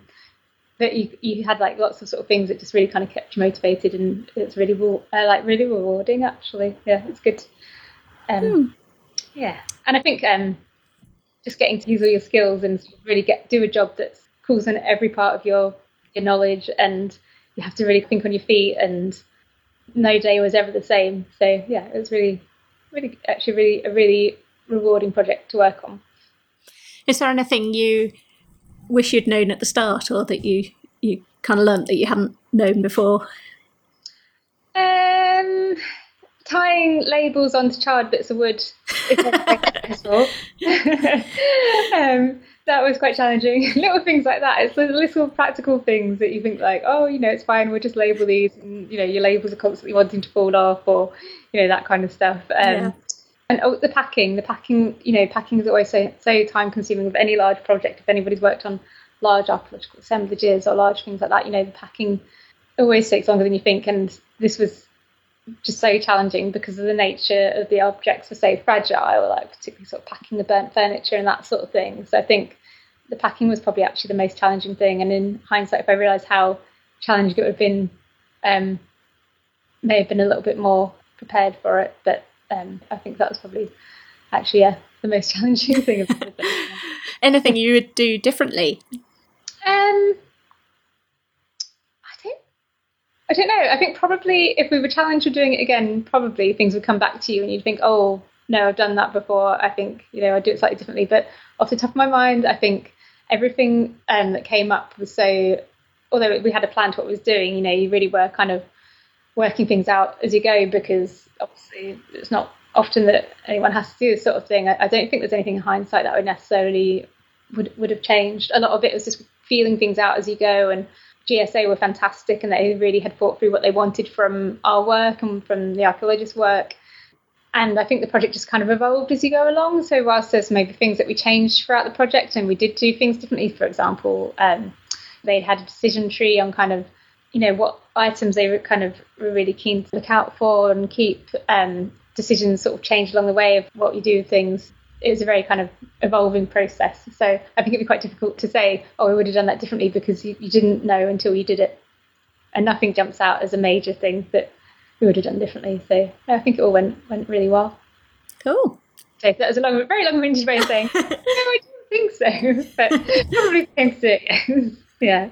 but you, you had like lots of sort of things that just really kind of kept you motivated, and it's really uh, like really rewarding actually. Yeah, it's good. Um, hmm. Yeah, and I think um, just getting to use all your skills and really get do a job that's calls on every part of your your knowledge and you have to really think on your feet and no day was ever the same. So yeah, it was really, really, actually, really a really rewarding project to work on. Is there anything you wish you'd known at the start, or that you you kind of learnt that you hadn't known before? Um, tying labels onto charred bits of wood is [laughs] [laughs] um, that was quite challenging. [laughs] little things like that. It's the little practical things that you think like, oh, you know, it's fine. We'll just label these. And, you know, your labels are constantly wanting to fall off, or you know that kind of stuff. Um, yeah. And oh, the packing, the packing, you know, packing is always so so time consuming with any large project. If anybody's worked on large archaeological assemblages or large things like that, you know, the packing always takes longer than you think. And this was just so challenging because of the nature of the objects were so fragile, like particularly sort of packing the burnt furniture and that sort of thing. So I think the packing was probably actually the most challenging thing. And in hindsight, if I realised how challenging it would have been, um, may have been a little bit more prepared for it. But um, I think that was probably actually yeah, the most [laughs] challenging thing. [laughs] Anything you would do differently? Um, I don't know. I think probably if we were challenged with doing it again, probably things would come back to you and you'd think, oh, no, I've done that before. I think, you know, I'd do it slightly differently. But off the top of my mind, I think everything um, that came up was so, although we had a plan to what we was doing, you know, you really were kind of working things out as you go because obviously it's not often that anyone has to do this sort of thing. I, I don't think there's anything in hindsight that would necessarily would would have changed. A lot of it was just feeling things out as you go and GSA were fantastic and they really had thought through what they wanted from our work and from the archaeologists' work. And I think the project just kind of evolved as you go along. So whilst there's maybe things that we changed throughout the project and we did do things differently, for example, um, they had a decision tree on kind of you know, what items they were kind of were really keen to look out for and keep um, decisions sort of change along the way of what you do with things. It was a very kind of evolving process. So I think it'd be quite difficult to say, oh, we would have done that differently because you, you didn't know until you did it. And nothing jumps out as a major thing that we would have done differently. So I think it all went went really well. Cool. So that was a long, very long-winded way of saying, [laughs] no, I don't think so, [laughs] but probably think so. Yes. [laughs] Yeah.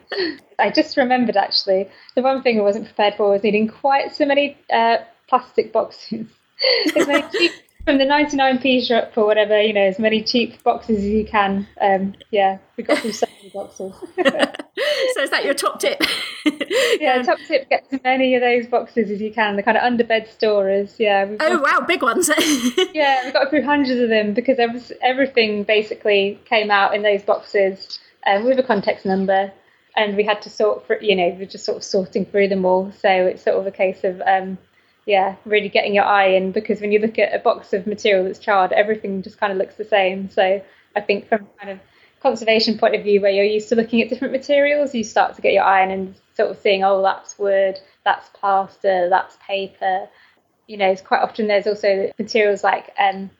I just remembered actually the one thing I wasn't prepared for was needing quite so many uh, plastic boxes. [laughs] as many cheap, from the 99p shop or whatever, you know, as many cheap boxes as you can. Um, yeah, we got through so many boxes. [laughs] so is that your top tip? yeah, top tip: get as many of those boxes as you can. The kind of underbed storers. Yeah. Oh got, wow, big ones. yeah, we got through hundreds of them because everything basically came out in those boxes um, with a context number, and we had to sort for you know we're just sort of sorting through them all. So it's sort of a case of um, yeah, really getting your eye in because when you look at a box of material that's charred, everything just kind of looks the same. So I think from kind of conservation point of view, where you're used to looking at different materials, you start to get your eye in and sort of seeing, oh, that's wood, that's plaster, that's paper. You know, it's quite often there's also materials like um,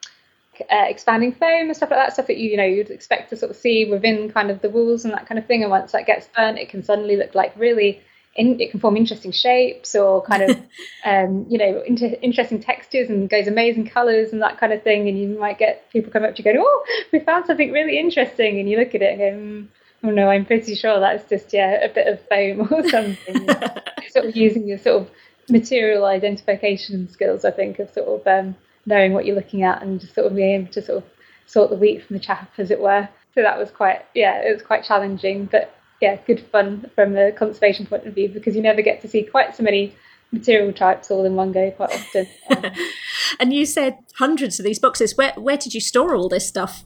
uh, expanding foam and stuff like that, stuff that you, you know you'd expect to sort of see within kind of the walls and that kind of thing. And once that gets burnt, it can suddenly look like really in, it can form interesting shapes or kind of [laughs] um, you know inter- interesting textures and goes amazing colors and that kind of thing. And you might get people come up to you going oh we found something really interesting. And you look at it and go mm, oh no i'm pretty sure that's just yeah a bit of foam or [laughs] something. [laughs] Sort of using your sort of material identification skills i think of sort of um, knowing what you're looking at and just sort of being able to sort of sort the wheat from the chaff as it were so that was quite yeah it was quite challenging but yeah, good fun from a conservation point of view because you never get to see quite so many material types all in one go quite often. Um, [laughs] and you said hundreds of these boxes. Where where did you store all this stuff?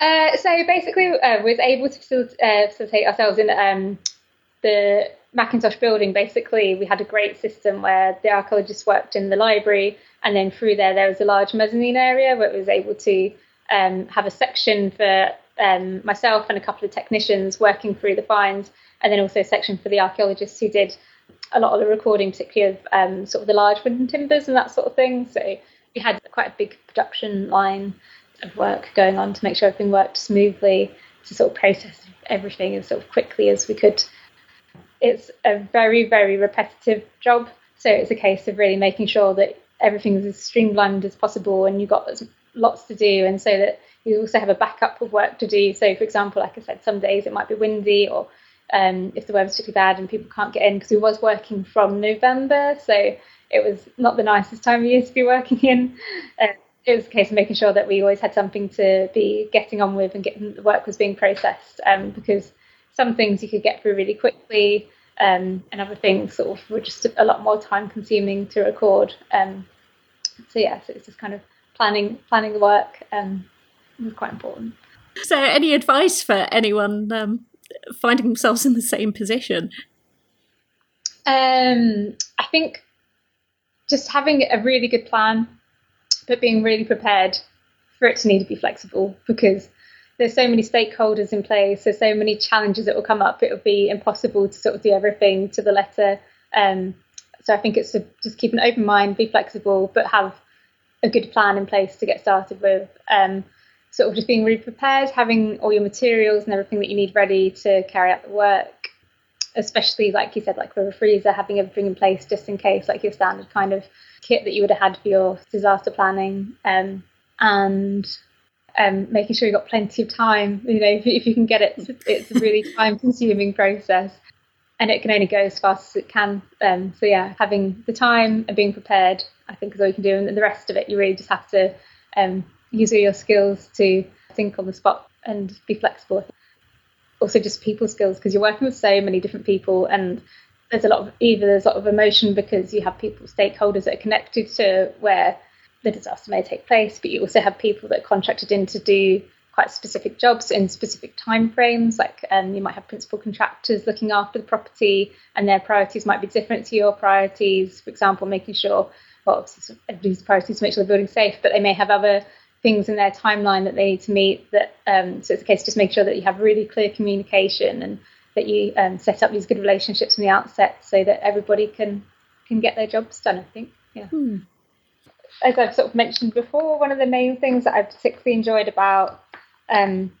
Uh, so basically, uh, was able to facilitate, uh, facilitate ourselves in um, the Mackintosh building. Basically, we had a great system where the archaeologists worked in the library, and then through there there was a large mezzanine area where it was able to um, have a section for um, myself and a couple of technicians working through the finds, and then also a section for the archaeologists who did a lot of the recording, particularly of um, sort of the large wooden timbers and that sort of thing. So we had quite a big production line of work going on to make sure everything worked smoothly, to sort of process everything as sort of quickly as we could. It's a very, very repetitive job. So it's a case of really making sure that everything is as streamlined as possible and you've got lots to do and so that you also have a backup of work to do. So, for example, like I said, some days it might be windy, or um, if the weather's particularly bad and people can't get in, because we was working from November, so it was not the nicest time of year to be working in. Uh, it was a case of making sure that we always had something to be getting on with and getting the work was being processed, um, because some things you could get through really quickly. Um, and other things sort of were just a lot more time consuming to record. Um, so yeah, so it's just kind of planning planning the work um, was quite important. So, any advice for anyone um, finding themselves in the same position? Um, I think just having a really good plan, but being really prepared for it to need to be flexible because there's so many stakeholders in place, there's so many challenges that will come up. It will be impossible to sort of do everything to the letter. Um, so I think it's to just keep an open mind, be flexible, but have a good plan in place to get started with. Um, sort of just being really prepared, having all your materials and everything that you need ready to carry out the work. Especially, like you said, like with a freezer, having everything in place just in case, like your standard kind of kit that you would have had for your disaster planning, um, and um, making sure you've got plenty of time. You know, if, if you can get it, it's a really [laughs] time-consuming process, and it can only go as fast as it can. Um, so yeah, having the time and being prepared, I think, is all you can do, and the rest of it, you really just have to um, use your skills to think on the spot and be flexible. Also, just people skills because you're working with so many different people, and there's a lot of either there's a lot of emotion because you have people, stakeholders that are connected to where the disaster may take place, but you also have people that are contracted in to do quite specific jobs in specific time frames. Like um, you might have principal contractors looking after the property, and their priorities might be different to your priorities. For example, making sure well, everybody's priorities to make sure the building's safe, but they may have other things in their timeline that they need to meet. That um, so it's a case of just make sure that you have really clear communication and that you um, set up these good relationships from the outset so that everybody can can get their jobs done. I think, yeah. Hmm. As I've sort of mentioned before, one of the main things that I've particularly enjoyed about um,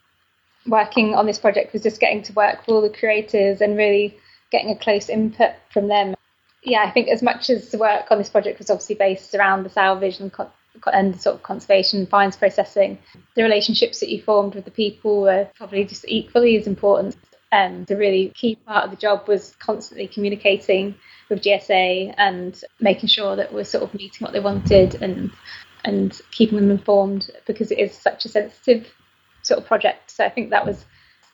working on this project was just getting to work with all the creators and really getting a close input from them. Yeah, I think as much as the work on this project was obviously based around the salvage and and sort of conservation fines processing, the relationships that you formed with the people were probably just equally as important. And um, the really key part of the job was constantly communicating with GSA and making sure that we're sort of meeting what they wanted and and keeping them informed because it is such a sensitive sort of project. So I think that was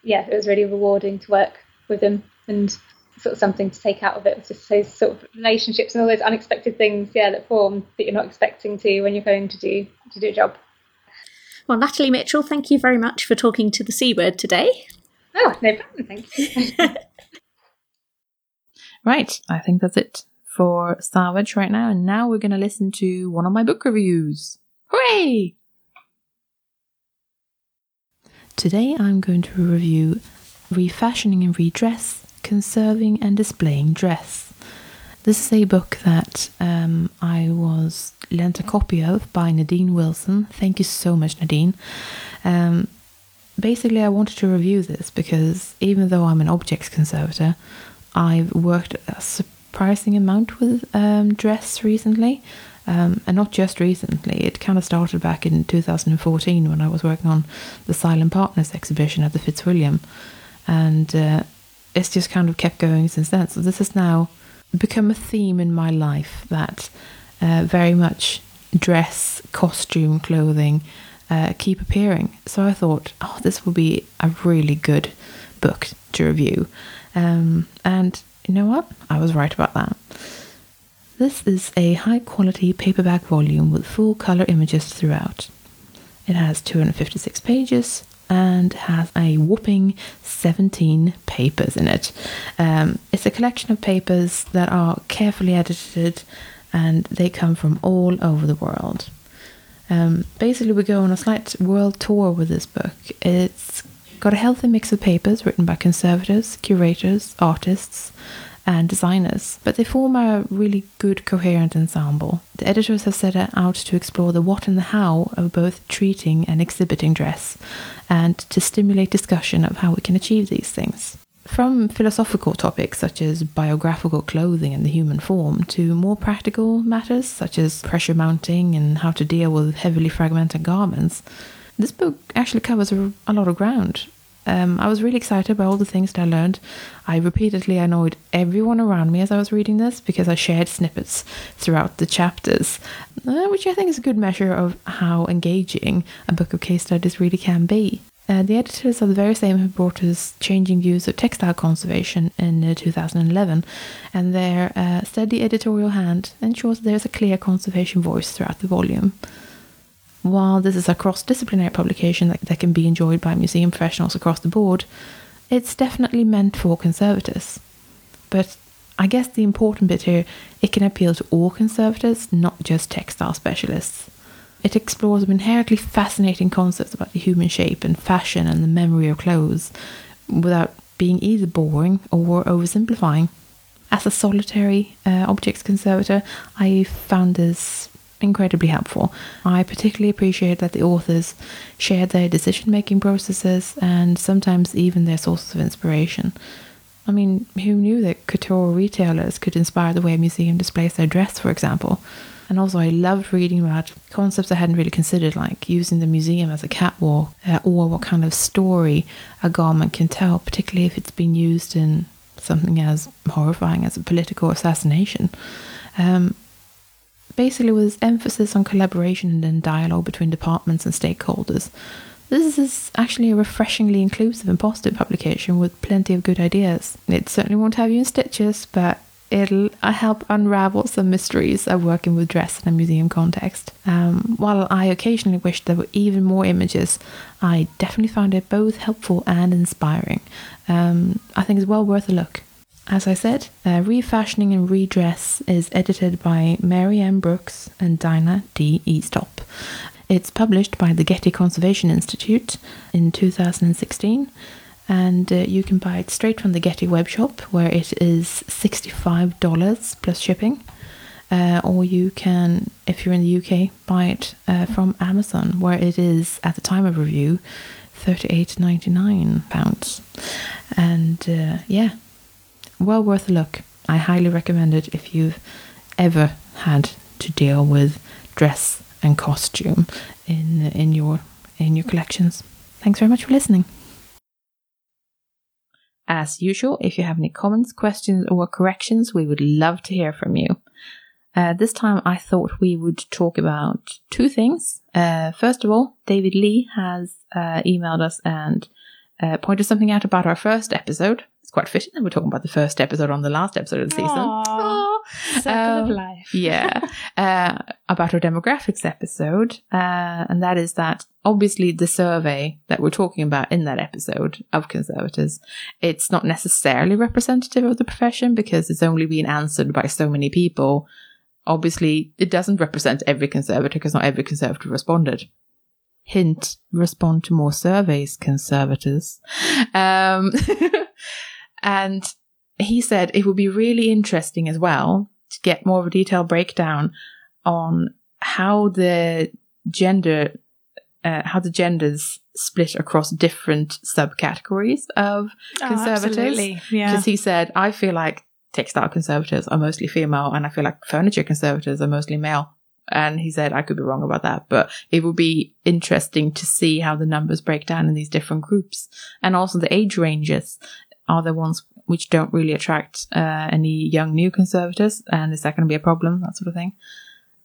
yeah, it was really rewarding to work with them and sort of something to take out of it was just those sort of relationships and all those unexpected things, yeah, that form that you're not expecting to when you're going to do to do a job. Well, Natalie Mitchell, thank you very much for talking to the C word today. Oh, no problem, thank you. [laughs] right, I think that's it for Salvage right now, and now we're going to listen to one of my book reviews. Hooray! Today I'm going to review Refashioning and Redress Conserving and Displaying Dress. This is a book that um, I was lent a copy of by Nadine Wilson. Thank you so much, Nadine. Um, basically, I wanted to review this because even though I'm an objects conservator, I've worked a surprising amount with um, dress recently. Um, and not just recently, it kind of started back in 2014 when I was working on the Silent Partners exhibition at the Fitzwilliam. And uh, it's just kind of kept going since then. So this has now become a theme in my life that uh, very much dress, costume, clothing uh, keep appearing. So I thought, oh, this will be a really good book to review. Um, and you know what? I was right about that. This is a high quality paperback volume with full color images throughout. It has 256 pages and has a whopping 17 papers in it. Um, it's a collection of papers that are carefully edited and they come from all over the world. Um, basically, we go on a slight world tour with this book. It's got a healthy mix of papers written by conservators, curators, artists, and designers, but they form a really good coherent ensemble. The editors have set out to explore the what and the how of both treating and exhibiting dress, and to stimulate discussion of how we can achieve these things. From philosophical topics such as biographical clothing and the human form to more practical matters such as pressure mounting and how to deal with heavily fragmented garments, this book actually covers a, a lot of ground um, I was really excited by all the things that I learned. I repeatedly annoyed everyone around me as I was reading this because I shared snippets throughout the chapters, uh, which I think is a good measure of how engaging a book of case studies really can be. Uh, the editors are the very same who brought us Changing Views of Textile Conservation in uh, 2011, and their uh, steady editorial hand ensures there is a clear conservation voice throughout the volume. While this is a cross disciplinary publication that, that can be enjoyed by museum professionals across the board, it's definitely meant for conservators. But I guess the important bit here, it can appeal to all conservators, not just textile specialists. It explores inherently fascinating concepts about the human shape and fashion and the memory of clothes without being either boring or oversimplifying. As a solitary uh, objects conservator, I found this incredibly helpful. I particularly appreciate that the authors shared their decision making processes and sometimes even their sources of inspiration. I mean, who knew that couture retailers could inspire the way a museum displays their dress, for example? And also, I loved reading about concepts I hadn't really considered, like using the museum as a catwalk, uh, or what kind of story a garment can tell, particularly if it's been used in something as horrifying as a political assassination. Um, basically with emphasis on collaboration and dialogue between departments and stakeholders. This is actually a refreshingly inclusive and positive publication with plenty of good ideas. It certainly won't have you in stitches, but it'll help unravel some mysteries of working with dress in a museum context. Um, while I occasionally wish there were even more images, I definitely found it both helpful and inspiring. Um, I think it's well worth a look. As I said, uh, Refashioning and Redress is edited by Mary M. Brooks and Dinah D. Eastop. It's published by the Getty Conservation Institute in 2016, and uh, you can buy it straight from the Getty web shop, where it is $65 plus shipping. Uh, or you can, if you're in the UK, buy it uh, from Amazon, where it is at the time of review, thirty-eight ninety-nine pounds. And uh, yeah, well worth a look. I highly recommend it if you've ever had to deal with dress and costume in in your in your collections. Thanks very much for listening. As usual, if you have any comments, questions, or corrections, we would love to hear from you. Uh, this time I thought we would talk about two things. Uh, first of all, David Lee has uh, emailed us and uh, pointed something out about our first episode. It's quite fitting that we're talking about the first episode on the last episode of the season. Aww, circle Um, of life. [laughs] yeah, uh, about our demographics episode, uh, and that is that obviously the survey that we're talking about in that episode of conservators, it's not necessarily representative of the profession because it's only been answered by so many people. Obviously, it doesn't represent every conservator because not every conservator responded. Hint: respond to more surveys, conservators. Um, [laughs] and he said it would be really interesting as well to get more of a detailed breakdown on how the gender uh, how the genders split across different subcategories of conservatives. conservators absolutely. Yeah. because he said i feel like textile conservatives are mostly female and i feel like furniture conservatives are mostly male and he said i could be wrong about that but it would be interesting to see how the numbers break down in these different groups and also the age ranges are the ones which don't really attract uh, any young new conservators and is that going to be a problem that sort of thing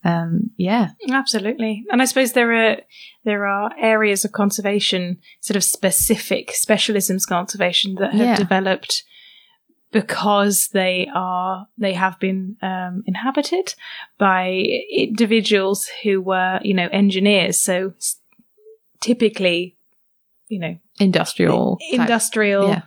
um, yeah Absolutely. And I suppose there are there are areas of conservation, sort of specific specialisms conservation that have Yeah. developed because they are they have been um, inhabited by individuals who were you know engineers. So typically, you know, industrial industrial yeah.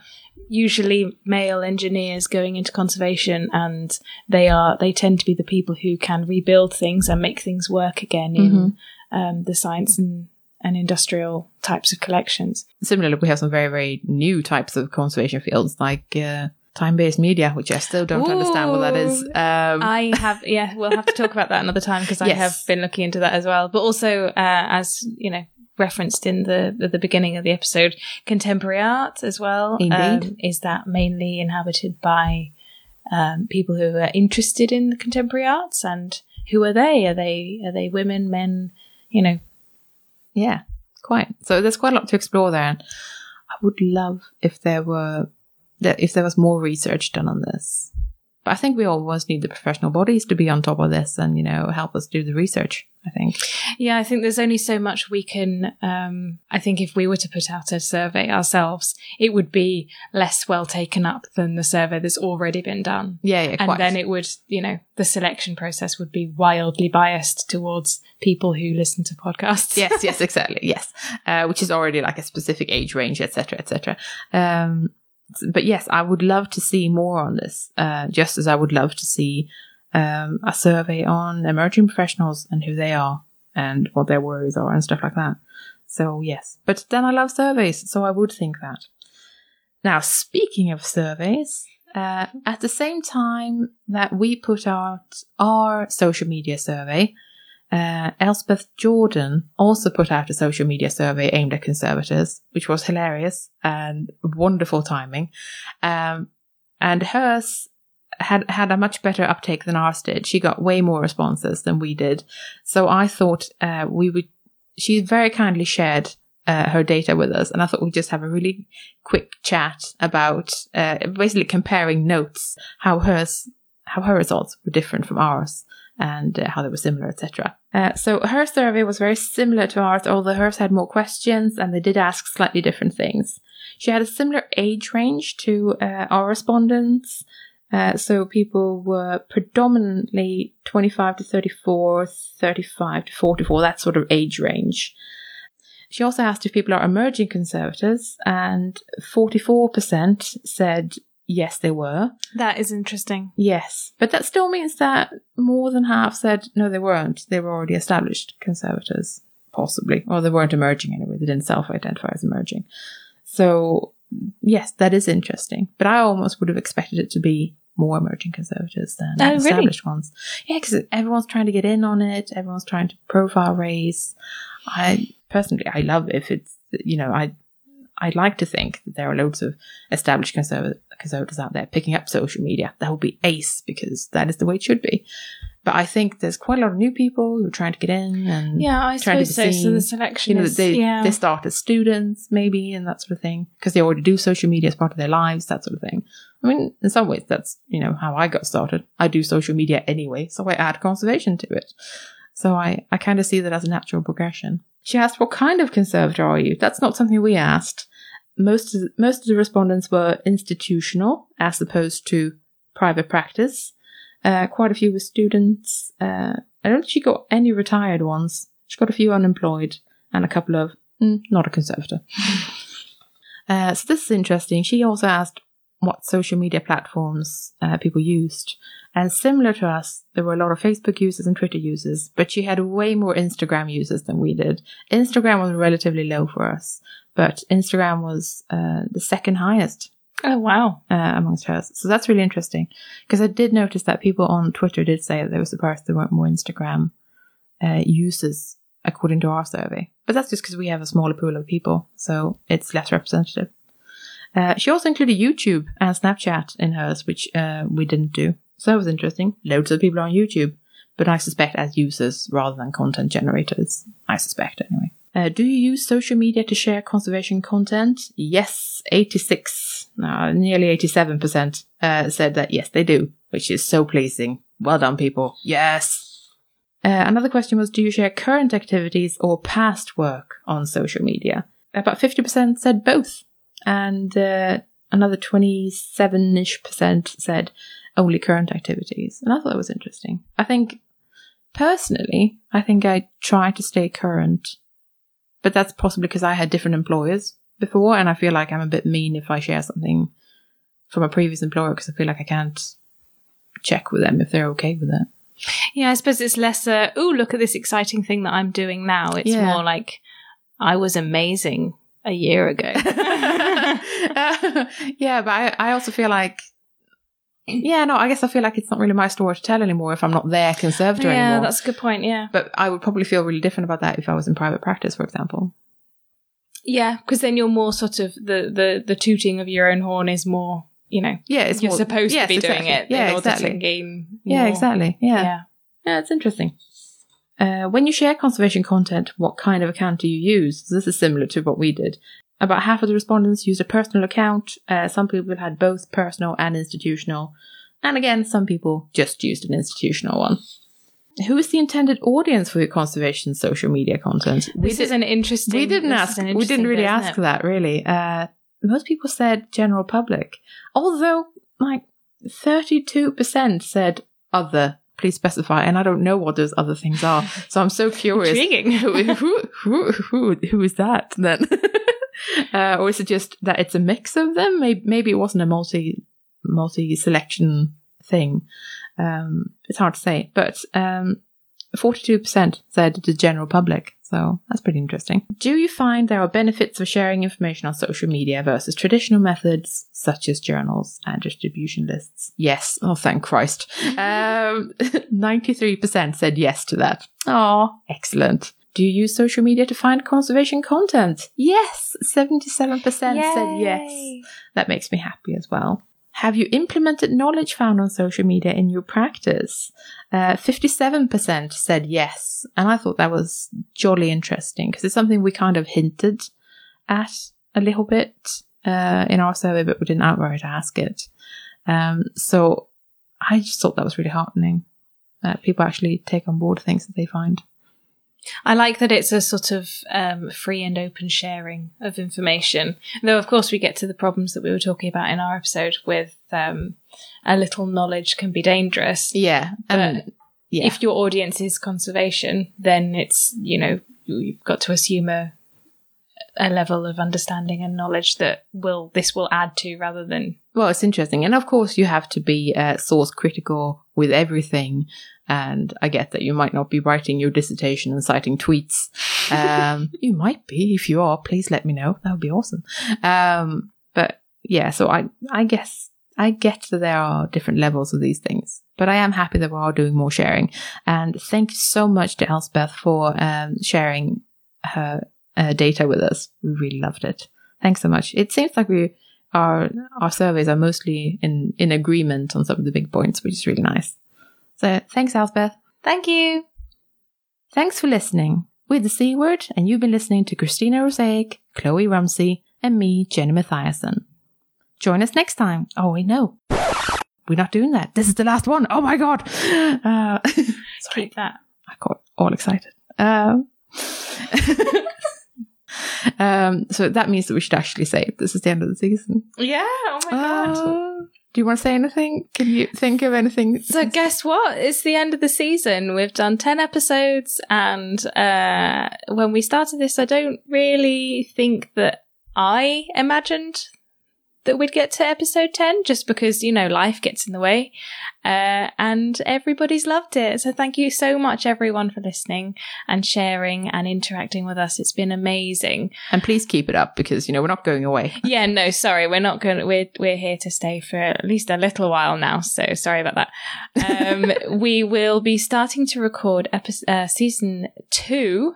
Usually male engineers going into conservation and they are they tend to be the people who can rebuild things and make things work again in Mm-hmm. um, the science and, and industrial types of collections similarly we have some very very new types of conservation fields like uh, time-based media which i still don't understand what that is um, i have yeah we'll have to talk about that another time because i [laughs] Yes. have been looking into that as well but also uh, as you know referenced in the at the beginning of the episode contemporary art as well Indeed. um, is that mainly inhabited by um, people who are interested in contemporary arts and who are they are they are they women men you know Yeah, quite. So there's quite a lot to explore there. And I would love if there were that if there was more research done on this. But I think we always need the professional bodies to be on top of this and you know help us do the research. I think. Yeah, I think there's only so much we can. Um, I think if we were to put out a survey ourselves, it would be less well taken up than the survey that's already been done. Yeah, yeah, and quite. then it would, you know, the selection process would be wildly biased towards people who listen to podcasts. yes, yes, exactly. Yes, uh, which is already like a specific age range, etc., etc. Um, but yes, I would love to see more on this. Uh, just as I would love to see um, a survey on emerging professionals and who they are and what their worries are and stuff like that. So yes, but then I love surveys, so I would think that. Now, speaking of surveys, uh, at the same time that we put out our social media survey, uh, Elspeth Jordan also put out a social media survey aimed at conservators, which was hilarious and wonderful timing. Um, and hers had had a much better uptake than ours did. She got way more responses than we did. So I thought uh, we would. She very kindly shared uh, her data with us, and I thought we'd just have a really quick chat about uh, basically comparing notes, how hers how her results were different from ours and uh, how they were similar, etc. Uh, so her survey was very similar to ours, although hers had more questions and they did ask slightly different things. She had a similar age range to uh, our respondents. Uh, so people were predominantly 25 to 34, 35 to 44, that sort of age range. She also asked if people are emerging conservatives, and 44% said yes, they were. That is interesting. Yes, but that still means that more than half said no, they weren't. They were already established conservators, possibly, or they weren't emerging anyway. They didn't self-identify as emerging. So yes, that is interesting. But I almost would have expected it to be more emerging conservatives than Oh, really? established ones. Yeah, because everyone's trying to get in on it. Everyone's trying to profile race. I personally, I love if it's you know I. I'd like to think that there are loads of established conserv- conservatives out there picking up social media. That would be ace because that is the way it should be. But I think there's quite a lot of new people who are trying to get in and Yeah, I trying to suppose be so. So the seen. selection you know, is they yeah. they start as students maybe and that sort of thing because they already do social media as part of their lives, that sort of thing. I mean, in some ways, that's you know how I got started. I do social media anyway, so I add conservation to it. So I I kind of see that as a natural progression. She asked, "What kind of conservator are you?" That's not something we asked. Most of the, most of the respondents were institutional as opposed to private practice. Uh, quite a few were students. Uh, I don't think she got any retired ones. She got a few unemployed and a couple of mm, not a conservator. [laughs] uh, so this is interesting. She also asked what social media platforms uh, people used. And similar to us, there were a lot of Facebook users and Twitter users, but she had way more Instagram users than we did. Instagram was relatively low for us, but Instagram was uh, the second highest oh wow. uh, amongst hers. So that's really interesting because I did notice that people on Twitter did say that they were surprised there weren't more Instagram uh, users according to our survey. But that's just because we have a smaller pool of people, so it's less representative. Uh, she also included YouTube and Snapchat in hers, which uh, we didn't do. So that was interesting. Loads of people on YouTube, but I suspect as users rather than content generators. I suspect anyway. Uh, do you use social media to share conservation content? Yes, 86, no, nearly 87% uh, said that yes, they do, which is so pleasing. Well done, people. Yes. Uh, another question was Do you share current activities or past work on social media? About 50% said both, and uh, another 27 ish percent said only current activities. And I thought that was interesting. I think, personally, I think I try to stay current but that's possibly because I had different employers before, and I feel like I'm a bit mean if I share something from a previous employer because I feel like I can't check with them if they're okay with it. Yeah, I suppose it's less uh, oh, look at this exciting thing that I'm doing now. It's Yeah. more like I was amazing a year ago. [laughs] [laughs] [laughs] yeah, but I, I also feel like, yeah, no, I guess I feel like it's not really my story to tell anymore if I'm not their conservator yeah, anymore. that's a good point. Yeah. But I would probably feel really different about that if I was in private practice, for example. Yeah, because then you're more sort of the, the the tooting of your own horn is more, you know, Yeah, it's you're more- supposed yes, to be exactly. doing it Yeah, in order exactly. to gain. Yeah, exactly. Yeah. Yeah. Yeah, it's interesting. Uh, when you share conservation content, what kind of account do you use? This is similar to what we did. About half of the respondents used a personal account. Uh, some people had both personal and institutional. And again, some people just used an institutional one. Who is the intended audience for your conservation social media content? This is an interesting. we didn't ask. We didn't really bit, ask that. Really, uh, most people said general public. Although, like thirty-two percent said other. Please specify, and I don't know what those other things are. So I'm so [laughs] curious. Intriguing. who, [laughs] who, who, who, who is that then? [laughs] uh, or is it just that it's a mix of them? Maybe, maybe it wasn't a multi multi selection thing. Um, it's hard to say, but um, 42% said the general public. So that's pretty interesting. Do you find there are benefits of sharing information on social media versus traditional methods such as journals and distribution lists? Yes. Oh, thank Christ. [laughs] Um, [laughs] 93% said yes to that. Oh, excellent. Do you use social media to find conservation content? Yes. 77% said yes. That makes me happy as well. Have you implemented knowledge found on social media in your practice? Uh, 57% said yes. And I thought that was jolly interesting because it's something we kind of hinted at a little bit uh, in our survey, but we didn't outright ask it. Um, so I just thought that was really heartening that people actually take on board things that they find. I like that it's a sort of um, free and open sharing of information. Though, of course, we get to the problems that we were talking about in our episode with um, a little knowledge can be dangerous. Yeah. But yeah. If your audience is conservation, then it's, you know, you've got to assume a, a level of understanding and knowledge that will this will add to rather than Well, it's interesting. And of course, you have to be uh, source critical with everything. And I get that you might not be writing your dissertation and citing tweets. Um, [laughs] you might be. If you are, please let me know. That would be awesome. Um, But yeah, so I I guess I get that there are different levels of these things, but I am happy that we are doing more sharing. And thank you so much to Elspeth for um, sharing her uh, data with us. We really loved it. Thanks so much. It seems like we our our surveys are mostly in in agreement on some of the big points, which is really nice. So thanks, Elspeth. Thank you. Thanks for listening. We're the C Word, and you've been listening to Christina Rozeik, Kloe Rumsey, and me, Jenny Mathiasen. Join us next time. Oh, wait, no. We're not doing that. This is the last one. Oh my god. Uh, [laughs] sorry, Keep that. I got all excited. Um, [laughs] um, so that means that we should actually say this is the end of the season. Yeah. Oh my god. Do you want to say anything? Can you think of anything? So guess what? It's the end of the season. We've done 10 episodes and uh when we started this I don't really think that I imagined that we'd get to episode 10 just because, you know, life gets in the way. Uh and everybody's loved it. So thank you so much everyone for listening and sharing and interacting with us. It's been amazing. and please keep it up because you know we're not going away. [laughs] Yeah, no, sorry, we're not going. We're we're here to stay for at least a little while now. So sorry about that. Um, [laughs] we will be starting to record episode, uh, season two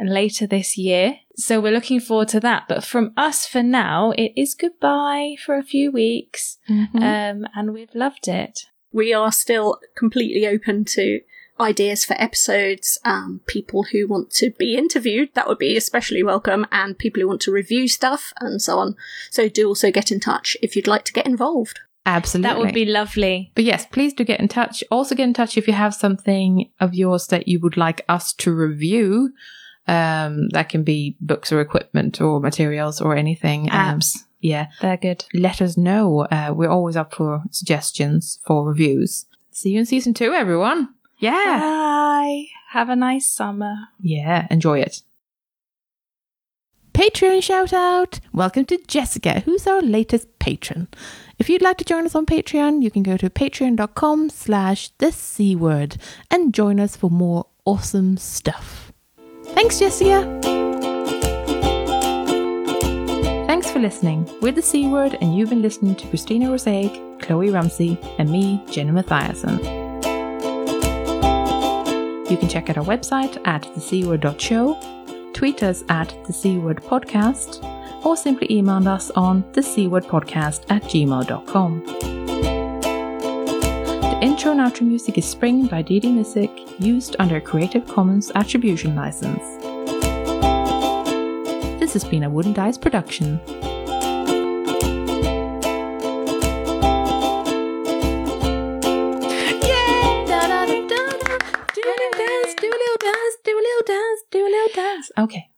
later this year. So we're looking forward to that. But from us for now, it is goodbye for a few weeks, um, and we've loved it. We are still completely open to ideas for episodes, um, people who want to be interviewed, that would be especially welcome, and people who want to review stuff and so on. So do also get in touch if you'd like to get involved. Absolutely, That would be lovely. But yes, please do get in touch. Also, get in touch if you have something of yours that you would like us to review. Um, that can be books or equipment or materials or anything. Um, yeah, They're good. let us know. Uh, we're always up for suggestions for reviews. See you in season two, everyone. Yeah. Bye. Have a nice summer. Yeah, enjoy it. Patreon shout out. Welcome to Jessica, who's our latest patron. If you'd like to join us on Patreon, you can go to patreon.com slash the C word and join us for more awesome stuff. Thanks, Jessica. Thanks for listening. We're the C word, and you've been listening to Christina Rozeik, Kloe Rumsey, and me, Jenny Mathiasen. You can check out our website at thecword.show, tweet us at the C Word Podcast, or simply email us on the C Word Podcast at gmail.com. Intro and outro music is Spring by Didi Missick, used under a Creative Commons Attribution License. This has been a Wooden Dice production. Da-da-da-da-da. Do a little dance, do a little dance, do a little dance, do a little dance. Okay.